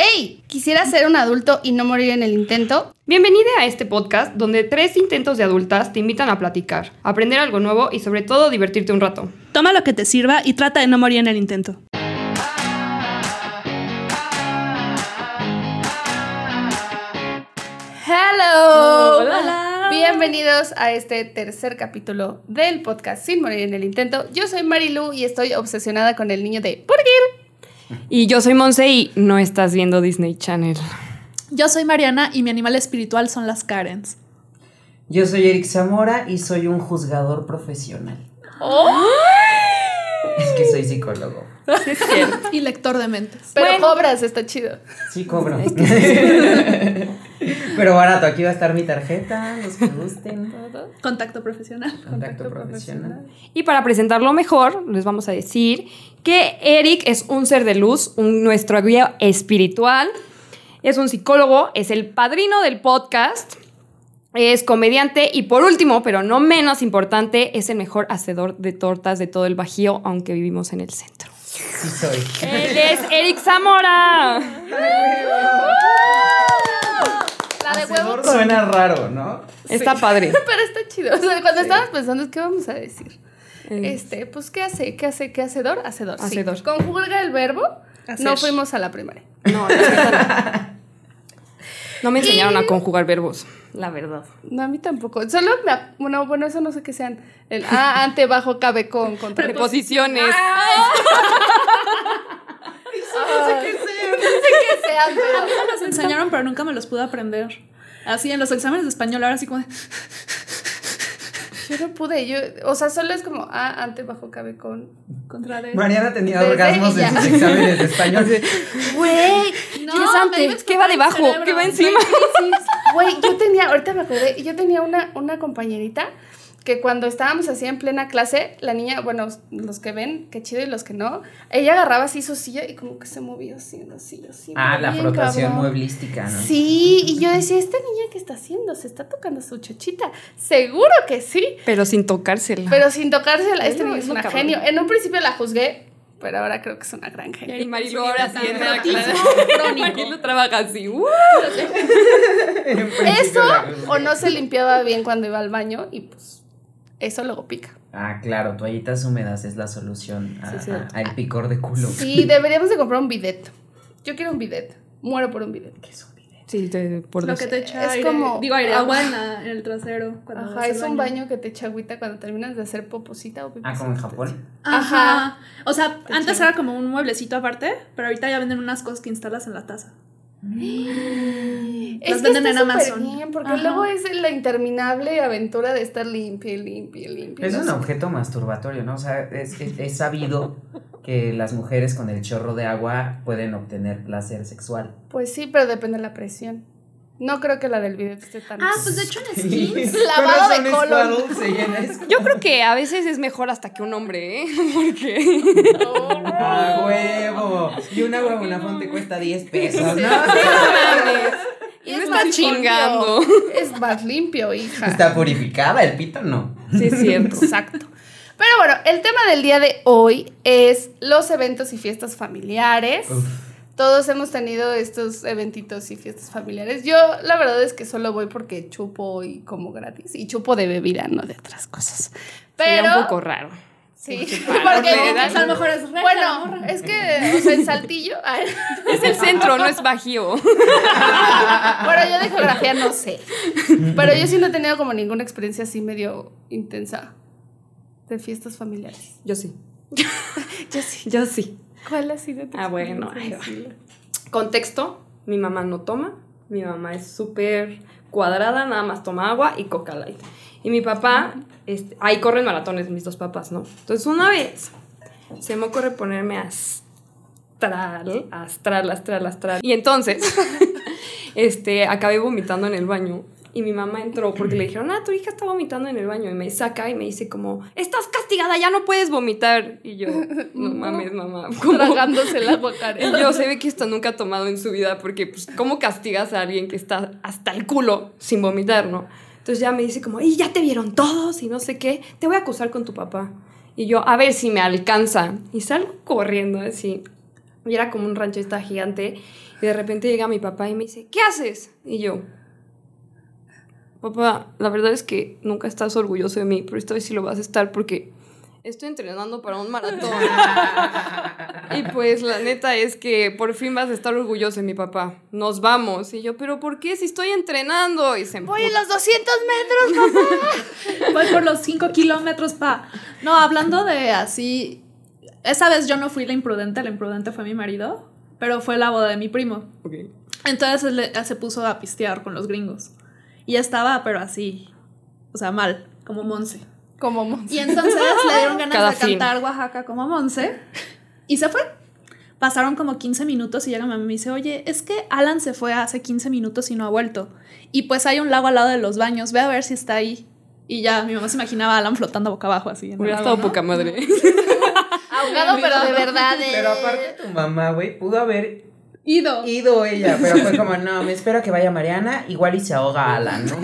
¡Ey! ¿Quisiera ser un adulto y no morir en el intento? Bienvenida a este podcast donde tres intentos de adultas te invitan a platicar, aprender algo nuevo y sobre todo divertirte un rato. Toma lo que te sirva y trata de no morir en el intento. ¡Hello! Hola. Bienvenidos a este tercer capítulo del podcast Sin Morir en el Intento. Yo soy Marilu y estoy obsesionada con el niño de Burger. Y yo soy Monse y no estás viendo Disney Channel. Yo soy Mariana y mi animal espiritual son las Karens. Yo soy Eric Zamora y soy un juzgador profesional. Es que soy psicólogo. Es cierto. Y lector de mentes. Pero Bueno. cobras, está chido. Sí, cobro. Pero barato, aquí va a estar mi tarjeta, los que gusten. Contacto profesional. Contacto profesional. Y para presentarlo mejor, les vamos a decir que Eric es un ser de luz, un, nuestro guía espiritual, es un psicólogo, es el padrino del podcast, es comediante y por último, pero no menos importante, es el mejor hacedor de tortas de todo el Bajío, aunque vivimos en el centro. Sí soy. Él es Eric Zamora. La de huevo. Suena raro, ¿no? Está padre. Pero está chido. O sea, cuando Sí. estábamos pensando, ¿qué vamos a decir? Este, pues, ¿qué hace? ¿Qué hace? ¿Qué hacedor? Hacedor. sí. Hacedor. Conjuga el verbo. Hacer. No fuimos a la primaria. No, la verdad no. No me enseñaron a conjugar verbos, la verdad. No, a mí tampoco. Solo Bueno, bueno, eso no sé qué sean. El ah, ante, bajo, cabe, con, contra. Preposiciones. no sé qué sean, pero. A mí me los enseñaron, pero nunca me los pude aprender. Así en los exámenes de español, ahora sí como de, Yo no pude. Yo, o sea, solo es como ah, ante, bajo, cabe, con. contra de. Mariana tenía Desde orgasmos ya. en sus exámenes de español. Güey, No, ¿Qué es antes? ¿Qué va debajo? ¿Qué va encima? Güey, yo tenía, ahorita me acordé, yo tenía una, una compañerita que cuando estábamos así en plena clase, la niña, bueno, los que ven, qué chido, y los que no, ella agarraba así su silla y como que se movía así, así, así. Ah, la bien frotación cabrón. mueblística, ¿no? Sí, y yo decía, ¿esta niña qué está haciendo? ¿Se está tocando su chochita? Seguro que sí, Pero sin tocársela. pero sin tocársela. Este Bueno, niño es una cabrón. genio. En un principio la juzgué, pero ahora creo que es una gran genio. y Marilu ahora sí en la clase. Marilu trabaja así. ¡uh! Eso, o no se limpiaba bien cuando iba al baño, y pues, eso luego pica. Ah, claro, toallitas húmedas es la solución a- Sí, sí. a- al picor de culo. Sí, deberíamos de comprar un bidet. Yo quiero un bidet. Muero por un bidet. ¿Qué es un video? Sí, te- por Lo dos. que te echa Es aire, como- digo aire, agua en, la- en el trasero. cuando Ajá, es un baño que te echa agüita cuando terminas de hacer poposita o Ah, como en Japón. Ajá. O sea, Te antes echa. era como un mueblecito aparte, pero ahorita ya venden unas cosas que instalas en la taza. Es Las que venden está en Amazon. bien, porque Ajá. luego es la interminable aventura de estar limpia, limpia, limpia. Es no un sé. objeto masturbatorio, ¿no? O sea, es, es- es sabido que las mujeres con el chorro de agua pueden obtener placer sexual. Pues sí, pero depende de la presión. No creo que la del bidet esté tan... Ah, pues de hecho en skins. Lavado de colon. Yo creo que a veces es mejor hasta que un hombre, ¿eh? Porque. ¡A huevo! Y una huevona te cuesta 10 pesos, ¿no? Y Me es está limpio. chingando. Es más limpio, hija. Está purificada, el pito no. Sí, es cierto. Exacto. Pero bueno, el tema del día de hoy es los eventos y fiestas familiares. Uf. Todos hemos tenido estos eventitos y fiestas familiares. Yo la verdad es que solo voy porque chupo y como gratis. Y chupo de bebida, no de otras cosas. Pero... Sería un poco raro. Sí, porque... A lo mejor es regia, Bueno, es que, o sea, en Saltillo... ay, Es el centro, no es bajío. bueno, yo de geografía no sé. Pero yo sí no he tenido como ninguna experiencia así medio intensa de fiestas familiares. Yo sí. Yo sí. Yo sí. ¿Cuál ha sido tu Ah, bueno, ahí va. Contexto: mi mamá no toma. Mi mamá es súper cuadrada, nada más toma agua y coca light. Y mi papá, este, ahí corren maratones mis dos papás, ¿no? Entonces una vez se me ocurre ponerme astral, astral, astral, astral. Y entonces, este, acabé vomitando en el baño. Y mi mamá entró porque le dijeron, ah, tu hija está vomitando en el baño. Y me saca y me dice como, estás castigada, ya no puedes vomitar. Y yo, no mames, mamá. ¿cómo? Tragándose agua, Y yo se ve que esto nunca ha tomado en su vida porque, pues, ¿cómo castigas a alguien que está hasta el culo sin vomitar, no? Entonces ya me dice como, y ya te vieron todos y no sé qué, te voy a acusar con tu papá. Y yo, a ver si me alcanza. Y salgo corriendo así. Y era como un ranchista gigante. Y de repente llega mi papá y me dice, ¿qué haces? Y yo, papá, la verdad es que nunca estás orgulloso de mí, pero esta vez sí lo vas a estar porque estoy entrenando para un maratón. y pues la neta es que por fin vas a estar orgulloso de mi papá. Nos vamos. Y yo, pero ¿por qué si estoy entrenando? Y se Voy en los 200 metros, papá. Voy por los 5 kilómetros, pa. No, hablando de así. Esa vez yo no fui la imprudente, la imprudente fue mi marido, pero fue la boda de mi primo. Ok. Entonces él se puso a pistear con los gringos. Y estaba, pero así. O sea, mal, como Monse. Como Monse. Y entonces le dieron ganas Cada de fin. cantar Oaxaca como Monse. Y se fue. Pasaron como 15 minutos y llega mi mamá y me dice, oye, es que Alan se fue hace 15 minutos y no ha vuelto. Y pues hay un lago al lado de los baños, ve a ver si está ahí. Y ya, mi mamá se imaginaba a Alan flotando boca abajo así. Hubiera estado ¿no? poca madre. Ahogado, pero de verdad. eh. Pero aparte tu mamá, güey, pudo haber Ido. ido ella, pero fue como, no, me espero que vaya Mariana, igual y se ahoga Alan, ¿no?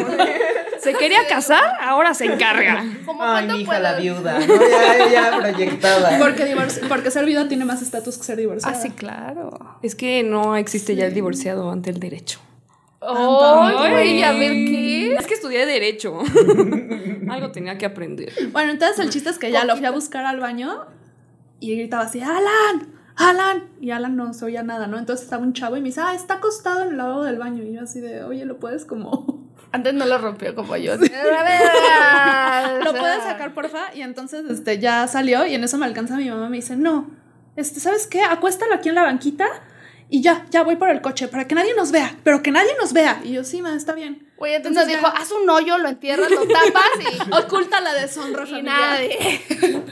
¿Se quería casar? Ahora se encarga. ¿Cómo Ay, mi hija la viuda, ¿no? Ya, ya proyectada. Porque, porque ser viuda tiene más estatus que ser divorciada. Ah, sí, claro. Es que no existe ya el divorciado ante el derecho. Ay, a ver qué. Es que estudié Derecho. Algo tenía que aprender. Bueno, entonces el chiste es que ya lo fui a buscar al baño y gritaba así, Alan, Alan. Y Alan no se oía nada, ¿no? Entonces estaba un chavo y me dice, ah, está acostado en el lavabo del baño. Y yo así de, oye, ¿lo puedes como... Antes no lo rompió como yo. ver, ¿Lo puedes sacar, porfa? Y entonces este, ya salió y en eso me alcanza mi mamá y me dice, no, este, ¿sabes qué? Acuéstalo aquí en la banquita y ya, ya voy por el coche para que nadie nos vea, pero que nadie nos vea. Y yo, sí, ma, está bien. Güey, entonces Entonces dijo, ya- haz un hoyo, lo entierras, lo tapas y... Oculta la deshonra Y familiar. nadie.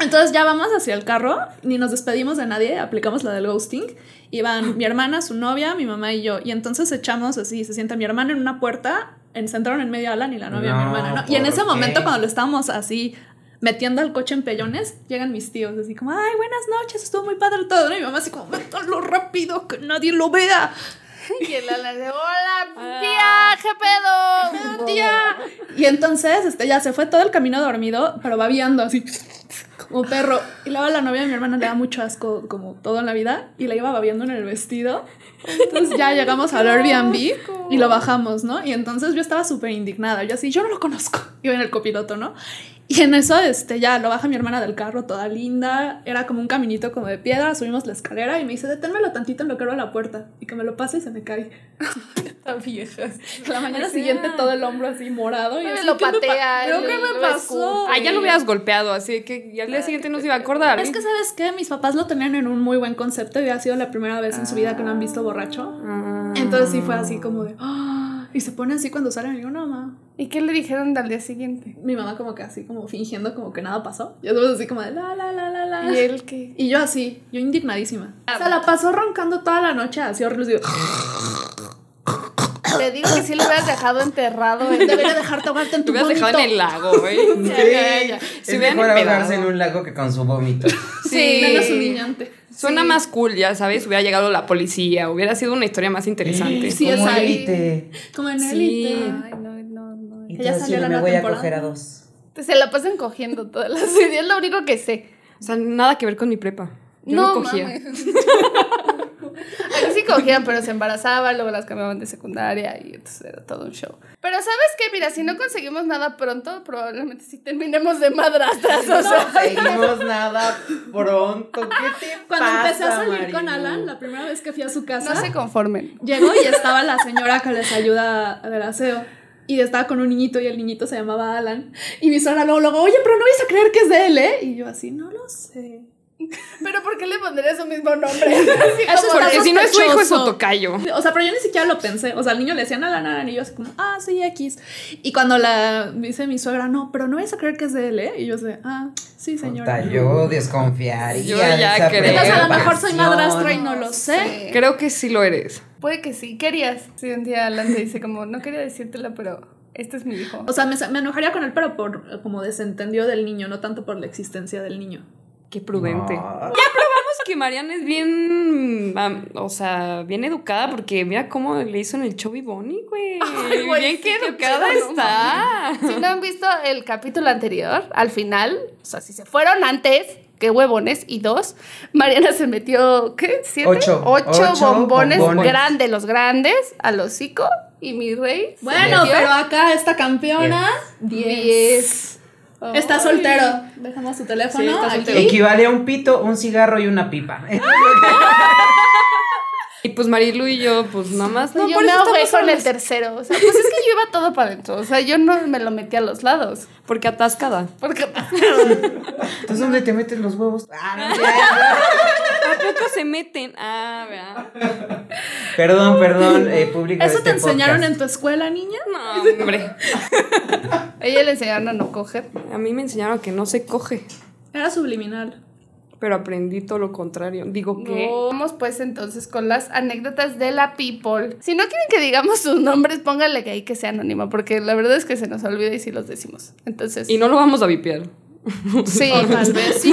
Entonces ya vamos hacia el carro, ni nos despedimos de nadie, aplicamos la del ghosting. Iban mi hermana, su novia, mi mamá y yo. Y entonces echamos así, se sienta mi hermana en una puerta, en, se entraron en medio Alan y la novia de mi No, hermana, ¿no? Y en ¿por ese momento qué? cuando lo estábamos así metiendo al coche en pellones, llegan mis tíos así como, ay, buenas noches, estuvo muy padre todo, ¿no? Y mi mamá así como, métanlo rápido, que nadie lo vea. Y el Alan dice, hola, tía, ¿qué pedo? tía. Y entonces este, ya se fue todo el camino dormido, pero babeando así como perro. Y luego la novia de mi hermana le da mucho asco, como todo en la vida, y la iba babeando en el vestido. Entonces ya llegamos al Airbnb y lo bajamos, ¿no? Y entonces yo estaba súper indignada. Yo así, yo no lo conozco. Iba en el copiloto, ¿no? Y en eso, este, ya lo baja mi hermana del carro, toda linda. Era como un caminito como de piedra. Subimos la escalera y me dice, deténmelo tantito en lo que abro la puerta. Y que me lo pase y se me cae. Están viejas. La mañana siguiente todo el hombro así morado. Y Me así, lo ¿qué me pa- patea, ¿Pero el- qué me pasó? Ah, ya lo hubieras golpeado, así que y al día siguiente no se iba a acordar. Es que, ¿sabes qué? Mis papás lo tenían en un muy buen concepto y ha sido la primera vez en su vida que lo han visto borracho. Ah. Entonces sí fue así como de... Y se pone así cuando salen y digo, no, mamá. ¿Y qué le dijeron al día siguiente? Mi mamá como que así como fingiendo como que nada pasó. Y después así como de la, la, la, la, la. ¿Y él qué? Y yo así, yo indignadísima. O sea, la pasó roncando toda la noche así horrible. Te digo que si lo hubieras dejado enterrado en... Debería dejarte ahogarte en Te tu hubieras dejado en vómito". el lago, güey. Sí, Ya, ya, ya. es mejor ahogarse en un lago que con su vómito. Sí. Menos humillante. Suena más cool, ya sabes, hubiera llegado la policía, hubiera sido una historia más interesante. Sí, Como es ahí. élite. Como en Sí. élite. Ay, no, no, no. Ya salió así, la me voy a coger a dos. Se la pasan cogiendo todas las ideas, es lo único que sé. O sea, nada que ver con mi prepa. Yo no, no, cogía. Aquí sí cogían, pero se embarazaban, luego las cambiaban de secundaria y entonces era todo un show. Pero ¿sabes qué? Mira, si no conseguimos nada pronto, probablemente sí terminemos de madrastras, o sea. Seguimos nada pronto. ¿Qué te Cuando pasa, empecé a salir con? Alan, la primera vez que fui a su casa, No se conformen. llegó y estaba la señora que les ayuda del aseo. Y estaba con un niñito y el niñito se llamaba Alan. Y mi suegra luego, luego, oye, pero no vais a creer que es de él, ¿eh? Y yo así, no lo sé. Pero ¿por qué le pondría su mismo nombre? Eso está Porque si no es su hijo, es su tocayo. O sea, pero yo ni siquiera lo pensé. O sea, al niño le decían Alan, Alan, y yo así como, ah, sí, X. Y cuando la dice mi suegra, no, pero no vais a creer que es de él, ¿eh? Y yo sé, ah, sí, señora. Puta, yo desconfiaría. Yo ya creo. Entonces a lo mejor soy madrastra y no lo sé. Sí. Creo que sí lo eres. Puede que sí. ¿Querías? Sí, un día Alan te dice como, no quería decírtela, pero este es mi hijo. O sea, me, me enojaría con él, pero por como desentendió del niño, no tanto por la existencia del niño. Qué prudente. No. Vamos que Mariana es bien, o sea, bien educada porque mira cómo le hizo en el Chubby Bonnie, güey. Ay, güey, bien sí, que qué educada no está. Si no han visto el capítulo anterior, al final, o sea, si se fueron antes, qué huevones. Y dos, Mariana se metió, ¿qué? ¿Siete? Ocho. Ocho, Ocho bombones, bombones. grandes, los grandes, al hocico. Y mi rey. Bueno, pero acá esta campeona, 10. diez. Está Ay. soltero. Dejamos su teléfono Sí, está aquí. soltero. Equivale a un pito, un cigarro y una pipa. Y pues Marilu y yo, pues nada más. No, yo por me eso ahogué estamos con el tercero. O sea, pues es que yo iba todo para adentro. O sea, yo no me lo metí a los lados. Porque atascada. Porque Entonces, ¿dónde te metes los huevos? Ah, no, ya, ¿A poco se meten? Ah, vea. ya. Perdón, perdón, eh, público. ¿Eso te este enseñaron podcast. en tu escuela, niña? No, hombre. ella le enseñaron a no coger. A mí me enseñaron que no se coge. Era subliminal. Pero aprendí todo lo contrario. Digo que. Vamos pues entonces con las anécdotas de la people. Si no quieren que digamos sus nombres, pónganle que ahí que sea anónima, porque la verdad es que se nos olvida y si los decimos. Entonces, Y no lo vamos a vipear. sí, tal vez sí.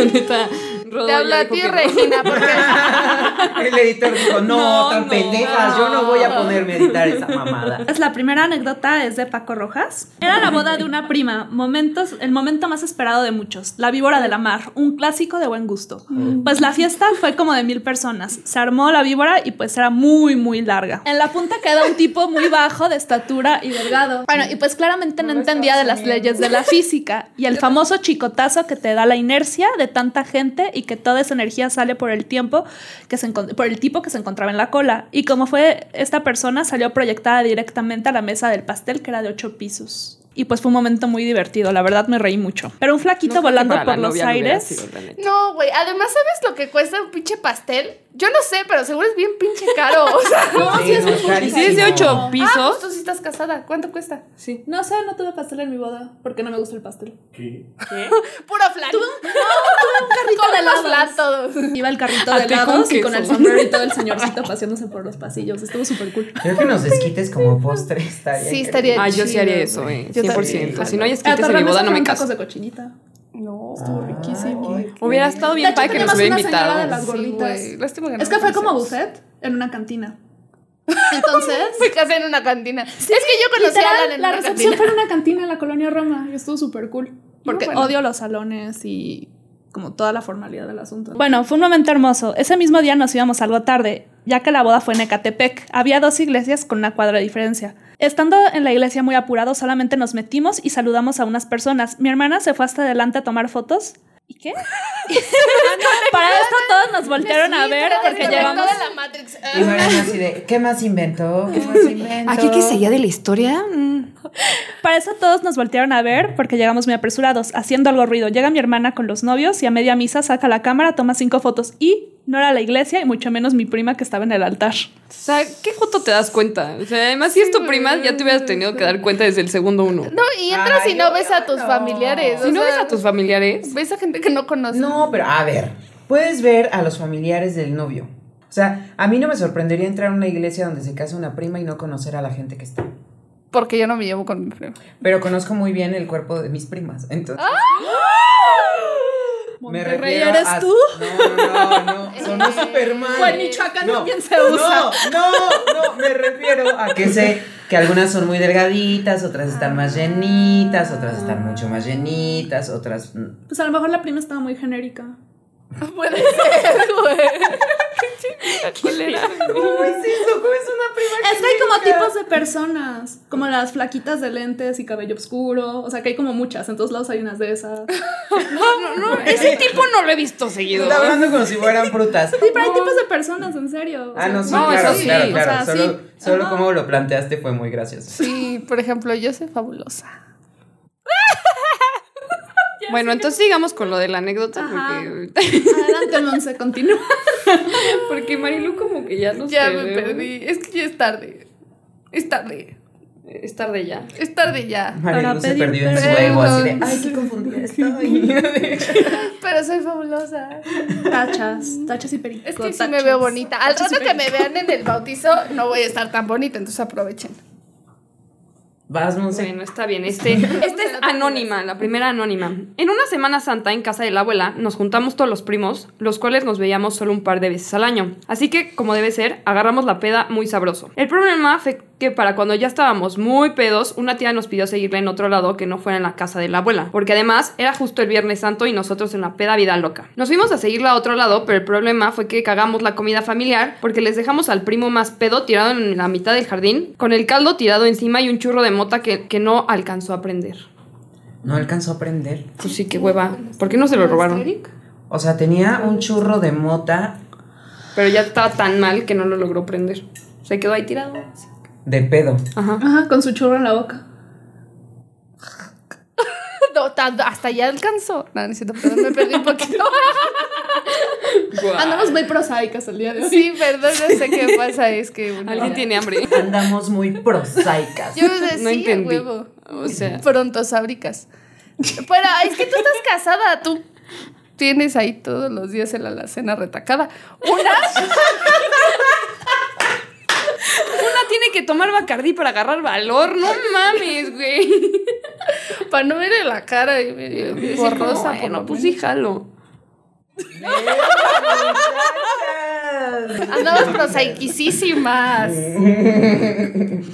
Rodo Te ya hablo a ti, no. Regina, porque El editor dijo, no, No, tan no, pendejas, yo no voy a ponerme a editar esa mamada. Es la primera anécdota es de Paco Rojas. Era la boda de una prima, momentos, el momento más esperado de muchos, la víbora de la mar, un clásico de buen gusto. Pues la fiesta fue como de mil personas. Se armó la víbora y pues era muy muy larga. En la punta queda un tipo muy bajo de estatura y delgado. Bueno, y pues claramente no entendía de las leyes de la física y el famoso chicotazo que te da la inercia de tanta gente y que toda esa energía sale por el tiempo que se por el tipo que se encontraba en la cola. Y como fue esta persona, salió proyectada directamente a la mesa del pastel, que era de ocho pisos. Y pues fue un momento muy divertido, la verdad me reí mucho. Pero un flaquito No volando por los novia aires. no, güey. Además, ¿sabes lo que cuesta un pinche pastel? Yo no sé, pero seguro es bien pinche caro. O sea, No, sí, es no, muy. Si es de ocho ah, pues pisos. tú sí estás casada. ¿Cuánto cuesta? Sí. No sé, no tuve pastel en mi boda porque no me gusta el pastel. Puro flan. Un carrito de helados. flan todos. Iba el carrito de helados y con el sombrero y todo el señorcito paseándose por los pasillos. Estuvo súper cool. Creo que nos desquites como postre estaría. Sí, estaría Ah, yo sí chido, haría güey. eso, eh. Yo 100%. también. Si no hay esquites en mi boda, no me caso. tacos de cochinita. No, Estuvo riquísimo. Ay, Hubiera estado bien padre que nos hubiera de invitado. las gorditas. Es que fue como buffet en una cantina. Entonces, Fui casé en una cantina. es que yo conocí a Alan en la una recepción cantina. fue en una cantina en la colonia Roma y estuvo súper cool. Porque bueno. odio los salones y como toda la formalidad del asunto. Bueno, fue un momento hermoso. Ese mismo día nos íbamos algo tarde, ya que la boda fue en Ecatepec. Había dos iglesias con una cuadra de diferencia. Estando en la iglesia muy apurados, solamente nos metimos y saludamos a unas personas. Mi hermana se fue hasta adelante a tomar fotos. ¿Y qué? Para esto todos nos voltearon a ver porque de la Matrix. Y Mariana así de, ¿qué más inventó? ¿Qué más inventó? ¿Aquí seguía de la historia? Mm. Para eso todos nos voltearon a ver porque llegamos muy apresurados, haciendo algo ruido. Llega mi hermana con los novios y a media misa saca la cámara, toma cinco fotos y no era la iglesia y mucho menos mi prima que estaba en el altar. O sea, ¿qué foto te das cuenta? O sea, además, si es tu prima, ya te hubieras tenido que dar cuenta desde el segundo uno. No, y entras Ay, y no ves a tus no. familiares. Si o no sea, ves a tus familiares, Ves a gente que no conoces. No, pero a ver, puedes ver a los familiares del novio. O sea, a mí no me sorprendería entrar a una iglesia donde se casa una prima y no conocer a la gente que está. Porque yo no me llevo con mi primo. Pero conozco muy bien el cuerpo de mis primas, entonces. Me Monterrey, ¿eres a- tú? No, no, no, sonó súper mal. Pues en Michoacán No, también se usa. No, no, no, me refiero a que sé que algunas son muy delgaditas, otras están más llenitas, otras están mucho más llenitas, otras... mm. Pues a lo mejor la prima estaba muy genérica. Puede ser, güey. ¿Cómo es eso? ¿Cómo es una prima Es que hay como tipos de personas, como las flaquitas de lentes y cabello oscuro. O sea que hay como muchas, en todos lados hay unas de esas. Sí, No, no, no, ese tipo no lo he visto seguido. Está hablando como si fueran frutas. pero hay tipos de personas, en serio. Ah, no, sí, No, claro, eso sí. claro, O claro. sea, solo sí. solo como lo planteaste fue muy gracioso. Sí, por ejemplo, yo soy fabulosa. Bueno, entonces sigamos con lo de la anécdota, Ajá. porque, Adelante, Monse, continúa. porque Marilu como que ya no Ya sé, me perdí. Es que ya es tarde. Es tarde. Es tarde ya. Es tarde ya. Marilu se perdió en su ego así de, ay, qué confundida estoy. Pero soy fabulosa. Tachas, tachas y perico. Es que sí tachas. me veo bonita. Al Tachas rato que me vean en el bautizo, no voy a estar tan bonita, entonces aprovechen. Vas, Monse. Bueno, está bien. Este, esta es anónima, la primera anónima. En una Semana Santa en casa de la abuela nos juntamos todos los primos, los cuales nos veíamos solo un par de veces al año. Así que, como debe ser, agarramos la peda muy sabroso. El problema fue que para cuando ya estábamos muy pedos, una tía nos pidió seguirla en otro lado que no fuera en la casa de la abuela, porque además era justo el Viernes Santo y nosotros en la peda vida loca. Nos fuimos a seguirla a otro lado, pero el problema fue que cagamos la comida familiar porque les dejamos al primo más pedo tirado en la mitad del jardín, con el caldo tirado encima y un churro de mota que, que no alcanzó a prender. No alcanzó a aprender. Pues sí, qué hueva. ¿Por qué no se lo robaron? O sea, tenía un churro de mota Pero ya estaba tan mal que no lo logró prender. Se quedó ahí tirado. de pedo. Ajá. Ajá, con su churro en la boca. No, hasta ya alcanzó. No, no es cierto, perdón, me perdí un poquito. Andamos muy prosaicas el día de hoy. Sí, perdón, no sé qué pasa, es que... Alguien tiene hambre. Andamos muy prosaicas. Yo decía, No entendí. huevo. O sea, Prontosábricas. Pero es que tú estás casada, tú tienes ahí todos los días en la alacena retacada. Una tiene que tomar Bacardí para agarrar valor. No mames, güey. para no verle la cara y medio Decir borrosa. bueno, pues sí, jalo. Andamos prosaiquisísimas.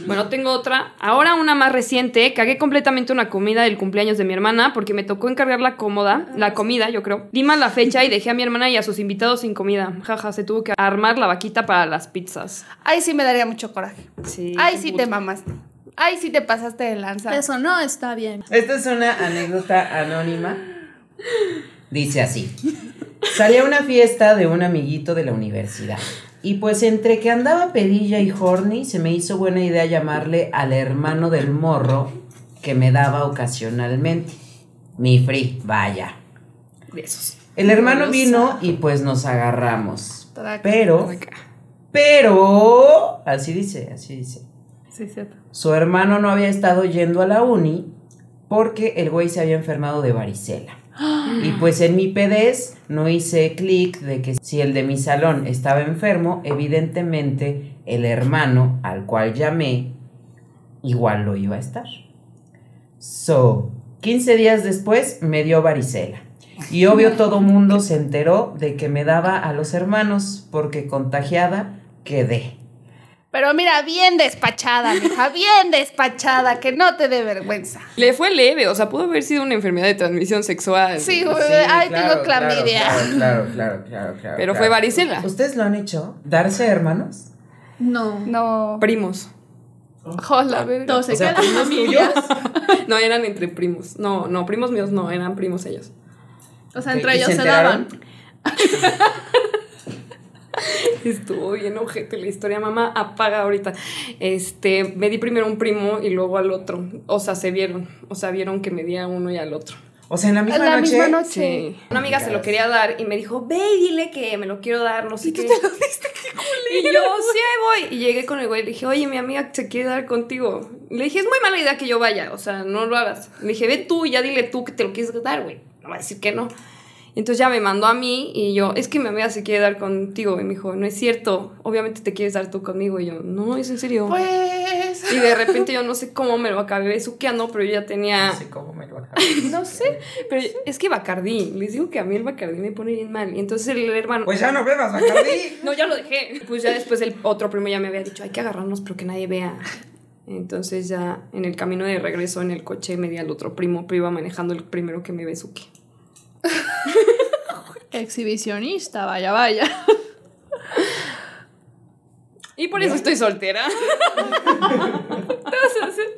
Bueno, tengo otra. Ahora una más reciente. Cagué completamente una comida del cumpleaños de mi hermana porque me tocó encargar la cómoda, la comida, yo creo. Di mal la fecha y dejé a mi hermana y a sus invitados sin comida. Jaja, se tuvo que armar la vaquita para las pizzas. Ay, sí me daría mucho coraje. Sí. Ay, sí puto. te mamaste. Ay, sí te pasaste de lanza. Eso no está bien. Esta es una anécdota anónima. Dice así. Salí a una fiesta de un amiguito de la universidad. Y pues entre que andaba pedilla y horny, se me hizo buena idea llamarle al hermano del morro que me daba ocasionalmente. Mi free, vaya. Besos. El hermano vino y pues nos agarramos. Pero, pero, así dice, así dice. Sí, cierto. Su hermano no había estado yendo a la uni porque el güey se había enfermado de varicela. Y pues en mi pedez no hice clic de que si el de mi salón estaba enfermo, evidentemente el hermano al cual llamé igual lo iba a estar. So, 15 días después me dio varicela. Y obvio todo mundo se enteró de que me daba a los hermanos porque contagiada quedé. Pero mira, bien despachada, mija, bien despachada, que no te dé vergüenza. Le fue leve, o sea, pudo haber sido una enfermedad de transmisión sexual. Sí, güey, Sí, ay, claro, tengo clamidia. Claro, claro, claro, claro, claro, Pero claro. fue varicela. ¿Ustedes lo han hecho? ¿Darse hermanos? No. No. Primos. Hola, verga. Todos se O sea, quedan ¿primos. No, eran entre primos. No, no, primos míos no, eran primos ellos. O sea, entre ¿y ellos se se, daban. Estuvo bien ojete la historia, mamá, apaga ahorita. Este, me di primero a un primo y luego al otro. O sea, se vieron. O sea, vieron que me di a uno y al otro. O sea, en la misma la noche. misma noche. Sí. Una amiga se lo quería dar y me dijo, ve y dile que me lo quiero dar, no sé qué. Y yo, sí, ahí voy. Y llegué con el güey y le dije, oye, mi amiga se quiere dar contigo. Y le dije, es muy mala idea que yo vaya, o sea, no lo hagas. Le dije, ve tú y ya dile tú que te lo quieres dar, güey. No va a decir que no. Entonces ya me mandó a mí y yo, es que mi amiga se quiere dar contigo. Y me dijo, no es cierto, obviamente te quieres dar tú conmigo. Y yo, no, es en serio. Pues. Y de repente yo no sé cómo me lo acabé besuqueando, pero yo ya tenía... No sé cómo me lo acabo. No sé. Pero es que Bacardí, les digo que a mí el Bacardí me pone bien mal. Y entonces el hermano. Pues ya no bebas, Bacardí. No, ya lo dejé. Pues ya después el otro primo ya me había dicho, hay que agarrarnos pero que nadie vea. Entonces ya en el camino de regreso en el coche me di al otro primo, pero iba manejando el primero que me besuque. Exhibicionista, vaya, vaya. Y por eso estoy soltera. Entonces,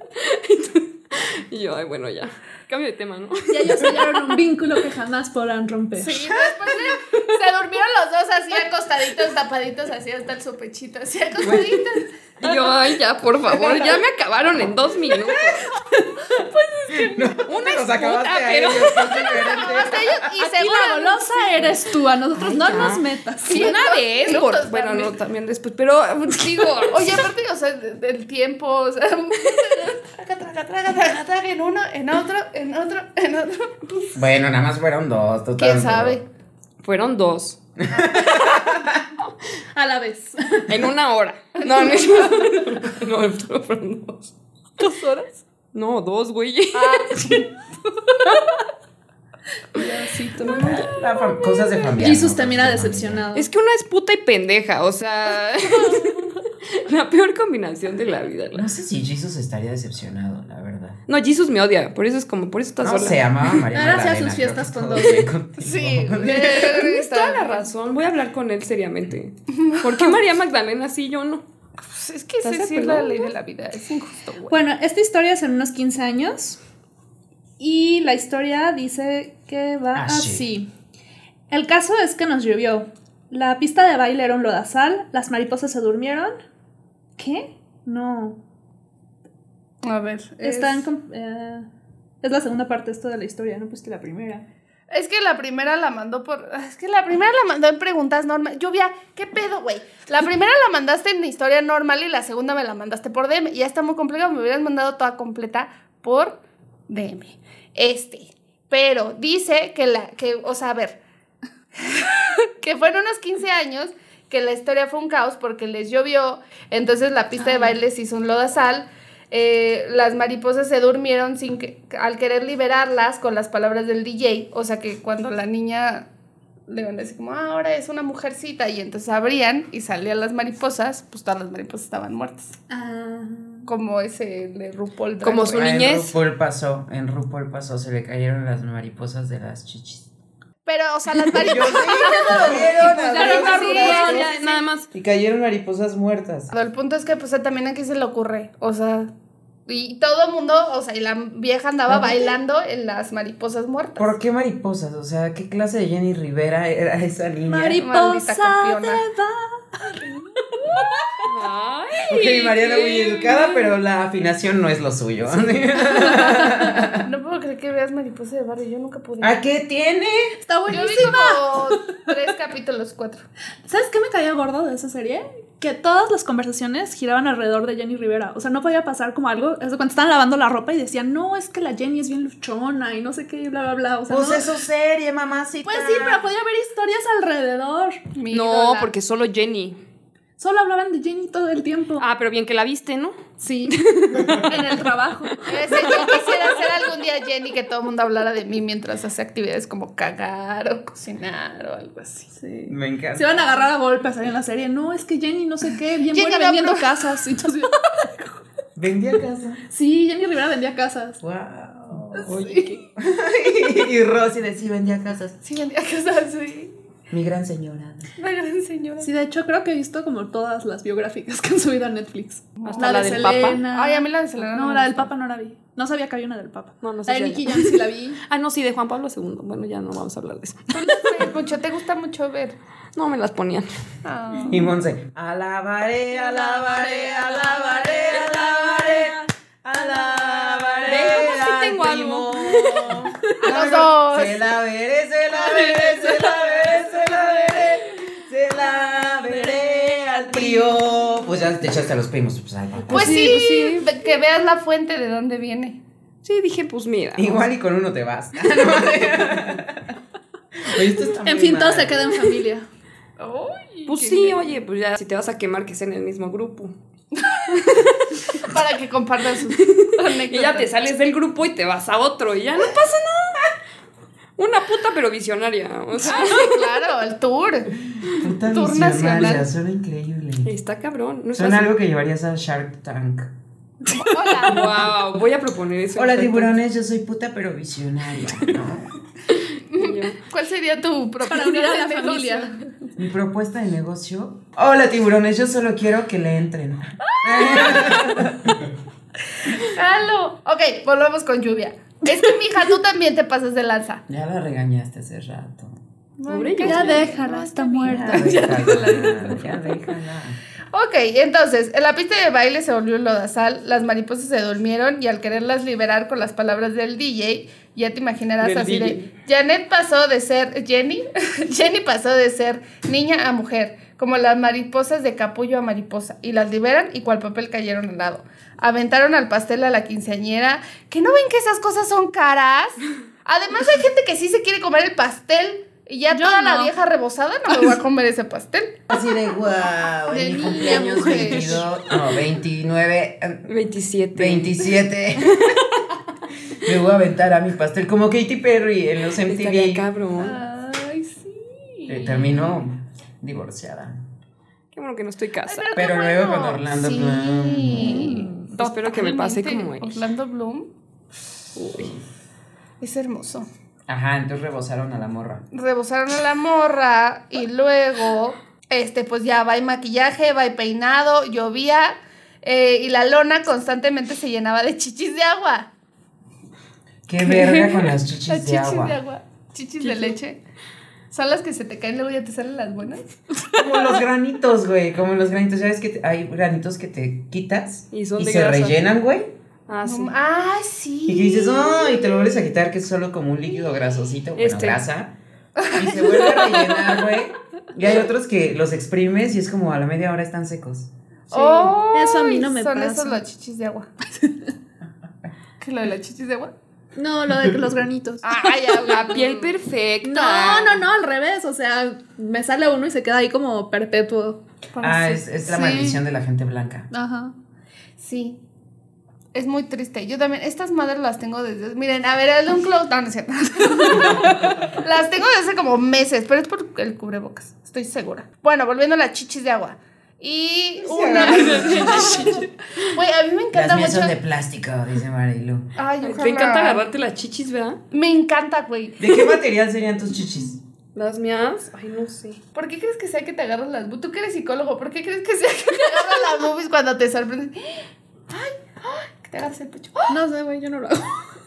y yo, ay, bueno, ya. Cambio de tema, ¿no? Y ellos sellaron un vínculo que jamás podrán romper. Sí, después de- se durmieron los dos así acostaditos, tapaditos, así hasta el su pechito, así acostaditos. Y yo, ay, ya, por favor, ya me acabaron en dos minutos. Una es Los acabaste puta, a pero- ellos, y Y la seguro golosa eres tú, a nosotros no ya. nos metas. Sí, una vez, por- bueno, también. no, también después, pero digo, Oye, aparte, o sea, de- del tiempo, o sea, traga, traga, traga, traga, traga, en uno, en otro, en otro, en otro. Bueno, nada más fueron dos. tú ¿Quién sabe? fueron dos. A la vez. En una hora. No, no, no, no fueron dos. ¿Dos horas? No, dos, güey. La fam- cosas de familia. Jesus ¿no? te mira Cosas de decepcionado. Es que una es puta y pendeja, o sea. la peor combinación de la vida. No sé si Jesus estaría decepcionado, la verdad. No, Jesus me odia, por eso es como, por eso estás No sola. se amaba a María Ahora hacía sus fiestas con dos. Sí, Tienes toda la razón, voy a hablar con él seriamente. ¿Por qué María Magdalena sí, yo no? Pues es que ¿Estás esa es la ley de la vida, es injusto, güey. Bueno, esta historia es en unos 15 años. Y la historia dice que va Así. así. El caso es que nos llovió. La pista de baile era un lodazal. Las mariposas se durmieron. ¿Qué? No. A ver, es, Está en com- eh, es la segunda parte esto de la historia, no pusiste la primera. es que la primera la mandó por. Es que la primera la mandó en preguntas normales. Lluvia, ¿qué pedo, güey? La primera la mandaste en historia normal y la segunda me la mandaste por DM. Y ya está muy complicado, me hubieras mandado toda completa por DM. Este. Pero dice que la. que, o sea, a ver. que fueron unos 15 años que la historia fue un caos porque les llovió, entonces la pista de baile se hizo un lodazal, eh, las mariposas se durmieron sin que, al querer liberarlas con las palabras del DJ, o sea que cuando la niña le van a decir como, "Ah, ahora es una mujercita, y entonces abrían y salían las mariposas, pues todas las mariposas estaban muertas, como ese de RuPaul. Como su Ah, niñez. En RuPaul pasó, en RuPaul pasó, se le cayeron las mariposas de las chichis. Pero, o sea, las mariposas... Y cayeron mariposas muertas. El punto es que pues también aquí se le ocurre, o sea, y todo el mundo, o sea, y la vieja andaba bailando en las mariposas muertas. ¿Por qué mariposas? O sea, ¿qué clase de Jenny Rivera era esa niña? Mariposa de Ay. Ok, Mariana muy educada, pero la afinación no es lo suyo. No puedo creer que veas mariposa de barrio, yo nunca pude. ¿A qué tiene? Está yo vi buenísima. como tres capítulos, cuatro. ¿Sabes qué me caía gordo de esa serie? Que todas las conversaciones giraban alrededor de Jenny Rivera. O sea, no podía pasar como algo. Es cuando estaban lavando la ropa y decían, no, es que la Jenny es bien luchona y no sé qué, y bla, bla, bla. O sea, Pues no- eso serie, mamacita. Pues sí, pero podía haber historias alrededor. Mi No, ídola. porque solo Jenny. Solo hablaban de Jenny todo el tiempo. Ah, pero bien que la viste, ¿no? Sí. en el trabajo. Ese, yo quisiera ser algún día Jenny que todo el mundo hablara de mí mientras hace actividades como cagar o cocinar o algo así. Sí. Me encanta. Se iban a agarrar a golpes ahí en la serie. No, es que Jenny no sé qué, bien Jenny buena vendiendo casas. Y entonces- Vendía casa. sí, Jenny Rivera vendía casas. Wow. Oye. y Rosy decía, vendía casas. Sí, vendía casas, sí. Mi gran señora. La gran señora. Sí, de hecho creo que he visto como todas las biográficas que han subido a Netflix. Hasta la del Papa. Ay, a mí la de Selena no la del. Papa no la vi. No sabía que había una del Papa. No, no La sé de si Nicky. Jam sí la vi. Ah, no, sí, de Juan Pablo II. Bueno, ya no vamos a hablar de eso. Mucho, te gusta mucho ver. No me las ponían. Ah. Y Monse. Alabaré, alabaré, alabaré, alabaré. Alabaré. Ve, ¿cómo sí tengo primo. A los dos. Se la veré, se la veré, se la veré, Pues ya te echaste a los primos. Pues, ay, papá. Pues sí, sí, pues sí. que veas la fuente de dónde viene. Sí, dije, pues mira. Igual y con uno te vas. Oye, esto está En fin, todo mal. se queda en familia. Pues sí, oye, pues ya si te vas a quemar que sea en el mismo grupo. Para que compartan sus Y anécdotas. ya te sales del grupo y te vas a otro y ya no pasa nada. Una puta pero visionaria. O sea, Ah, sí, claro, el tour. Puta Tour visionaria, nacional. suena increíble. está cabrón. No Suena algo que llevarías a Shark Tank. Hola. Wow, voy a proponer eso. Hola tiburones, yo soy puta pero visionaria. ¿Cuál sería tu propuesta de la negocio? familia. Mi propuesta de negocio. Hola tiburones, yo solo quiero que le entren. Jalo. Ok, volvamos con lluvia. Es que, mija, tú también te pasas de lanza. Ya la regañaste hace rato. Pobre Ay, Ya Lluvia. déjala, está Ya muerta. déjala, ya déjala. Ok, entonces, en la pista de baile se volvió un lodazal, las mariposas se durmieron y al quererlas liberar con las palabras del DJ, ya te imaginarás Del así de. Janet pasó de ser, Jenny, Jenny pasó de ser niña a mujer, como las mariposas de capullo a mariposa, y las liberan y cual papel cayeron al lado. Aventaron al pastel a la quinceañera, que no ven que esas cosas son caras. Además hay gente que sí se quiere comer el pastel, Y ya Yo toda la vieja rebosada no me voy a comer ese pastel. Así de wow, De en mi niña, cumpleaños mujer. 22, no, 29, eh, 27. 27. Me voy a aventar a mi pastel como Katy Perry en los Estaría MTV. cabrón. Ay, sí. Eh, terminó divorciada. Qué bueno que no estoy casada. Pero luego bueno. con Orlando Sí. Bloom. Espero que me pase como él. Orlando Bloom Uy. es hermoso. Ajá, entonces rebosaron a la morra. Rebosaron a la morra y luego, este, pues ya va y maquillaje, va y peinado, llovía eh, y la lona constantemente se llenaba de chichis de agua. Qué verga con las chichis, Las de, chichis agua. de agua. Chichis de leche. Son las que se te caen luego ya te salen las buenas. Como los granitos, güey. Como los granitos. ¿Sabes que te- hay granitos que te quitas Y son de se grasa. rellenan, güey? Ah, sí. No, ah, sí. Y que dices, oh, y te lo vuelves a quitar, que es solo como un líquido grasosito, bueno, Este. grasa. Y se vuelve a rellenar, güey. Y hay otros que los exprimes y es como a la media hora están secos. Oh, Eso a mí no me son pasa. esos los chichis de agua. ¿Qué lo de las chichis de agua? No, lo de los granitos. Ay, La piel perfecta. No, no, no, al revés. O sea, me sale uno y se queda ahí como perpetuo. Ah, es, es la Sí. maldición de la gente blanca. Ajá. Sí. Es muy triste. Yo también, estas madres las tengo desde. Miren, a ver, el de un close. No, no es cierto. las tengo desde hace como meses, pero es por el cubrebocas. Estoy segura. Bueno, volviendo a las chichis de agua. Y una. Güey, a mí me encanta Las mías mucho. son de plástico, dice Marilu. Ay, ojalá. Te encanta agarrarte las chichis, ¿verdad? Me encanta, güey. ¿De qué material serían tus chichis? Las mías. Ay, no sé. ¿Por qué crees que sea que te agarras las boobies? Tú que eres psicólogo, ¿por qué crees que sea que te agarras las boobies cuando te sorprendes? Ay, ay, que te agarras el pecho. No sé, güey, yo no lo hago.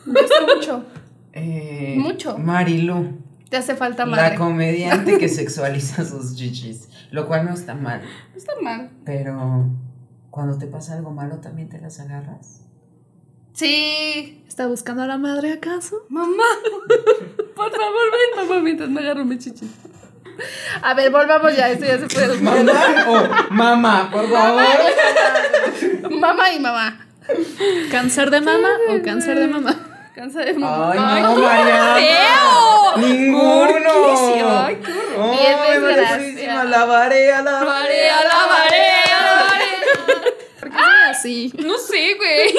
Me gusta mucho. Eh, Mucho. Marilu, Te hace falta la madre. comediante que sexualiza sus chichis. Lo cual no está mal. No está mal. Pero cuando te pasa algo malo, ¿también te las agarras? Sí. ¿Está buscando a la madre acaso? Mamá. Por favor, ven, mamá, mientras me agarro mi chichi. A ver, volvamos ya. Esto ya se puede. ¿Mamá o mamá, por favor? Mamá y mamá. ¿Cáncer de mama o cáncer de mamá? Cansa de mamá. Ay, no. Ninguno. Ay, qué horror. Bien La la la marea, la marea. ¿Por qué soy así? No sé, güey.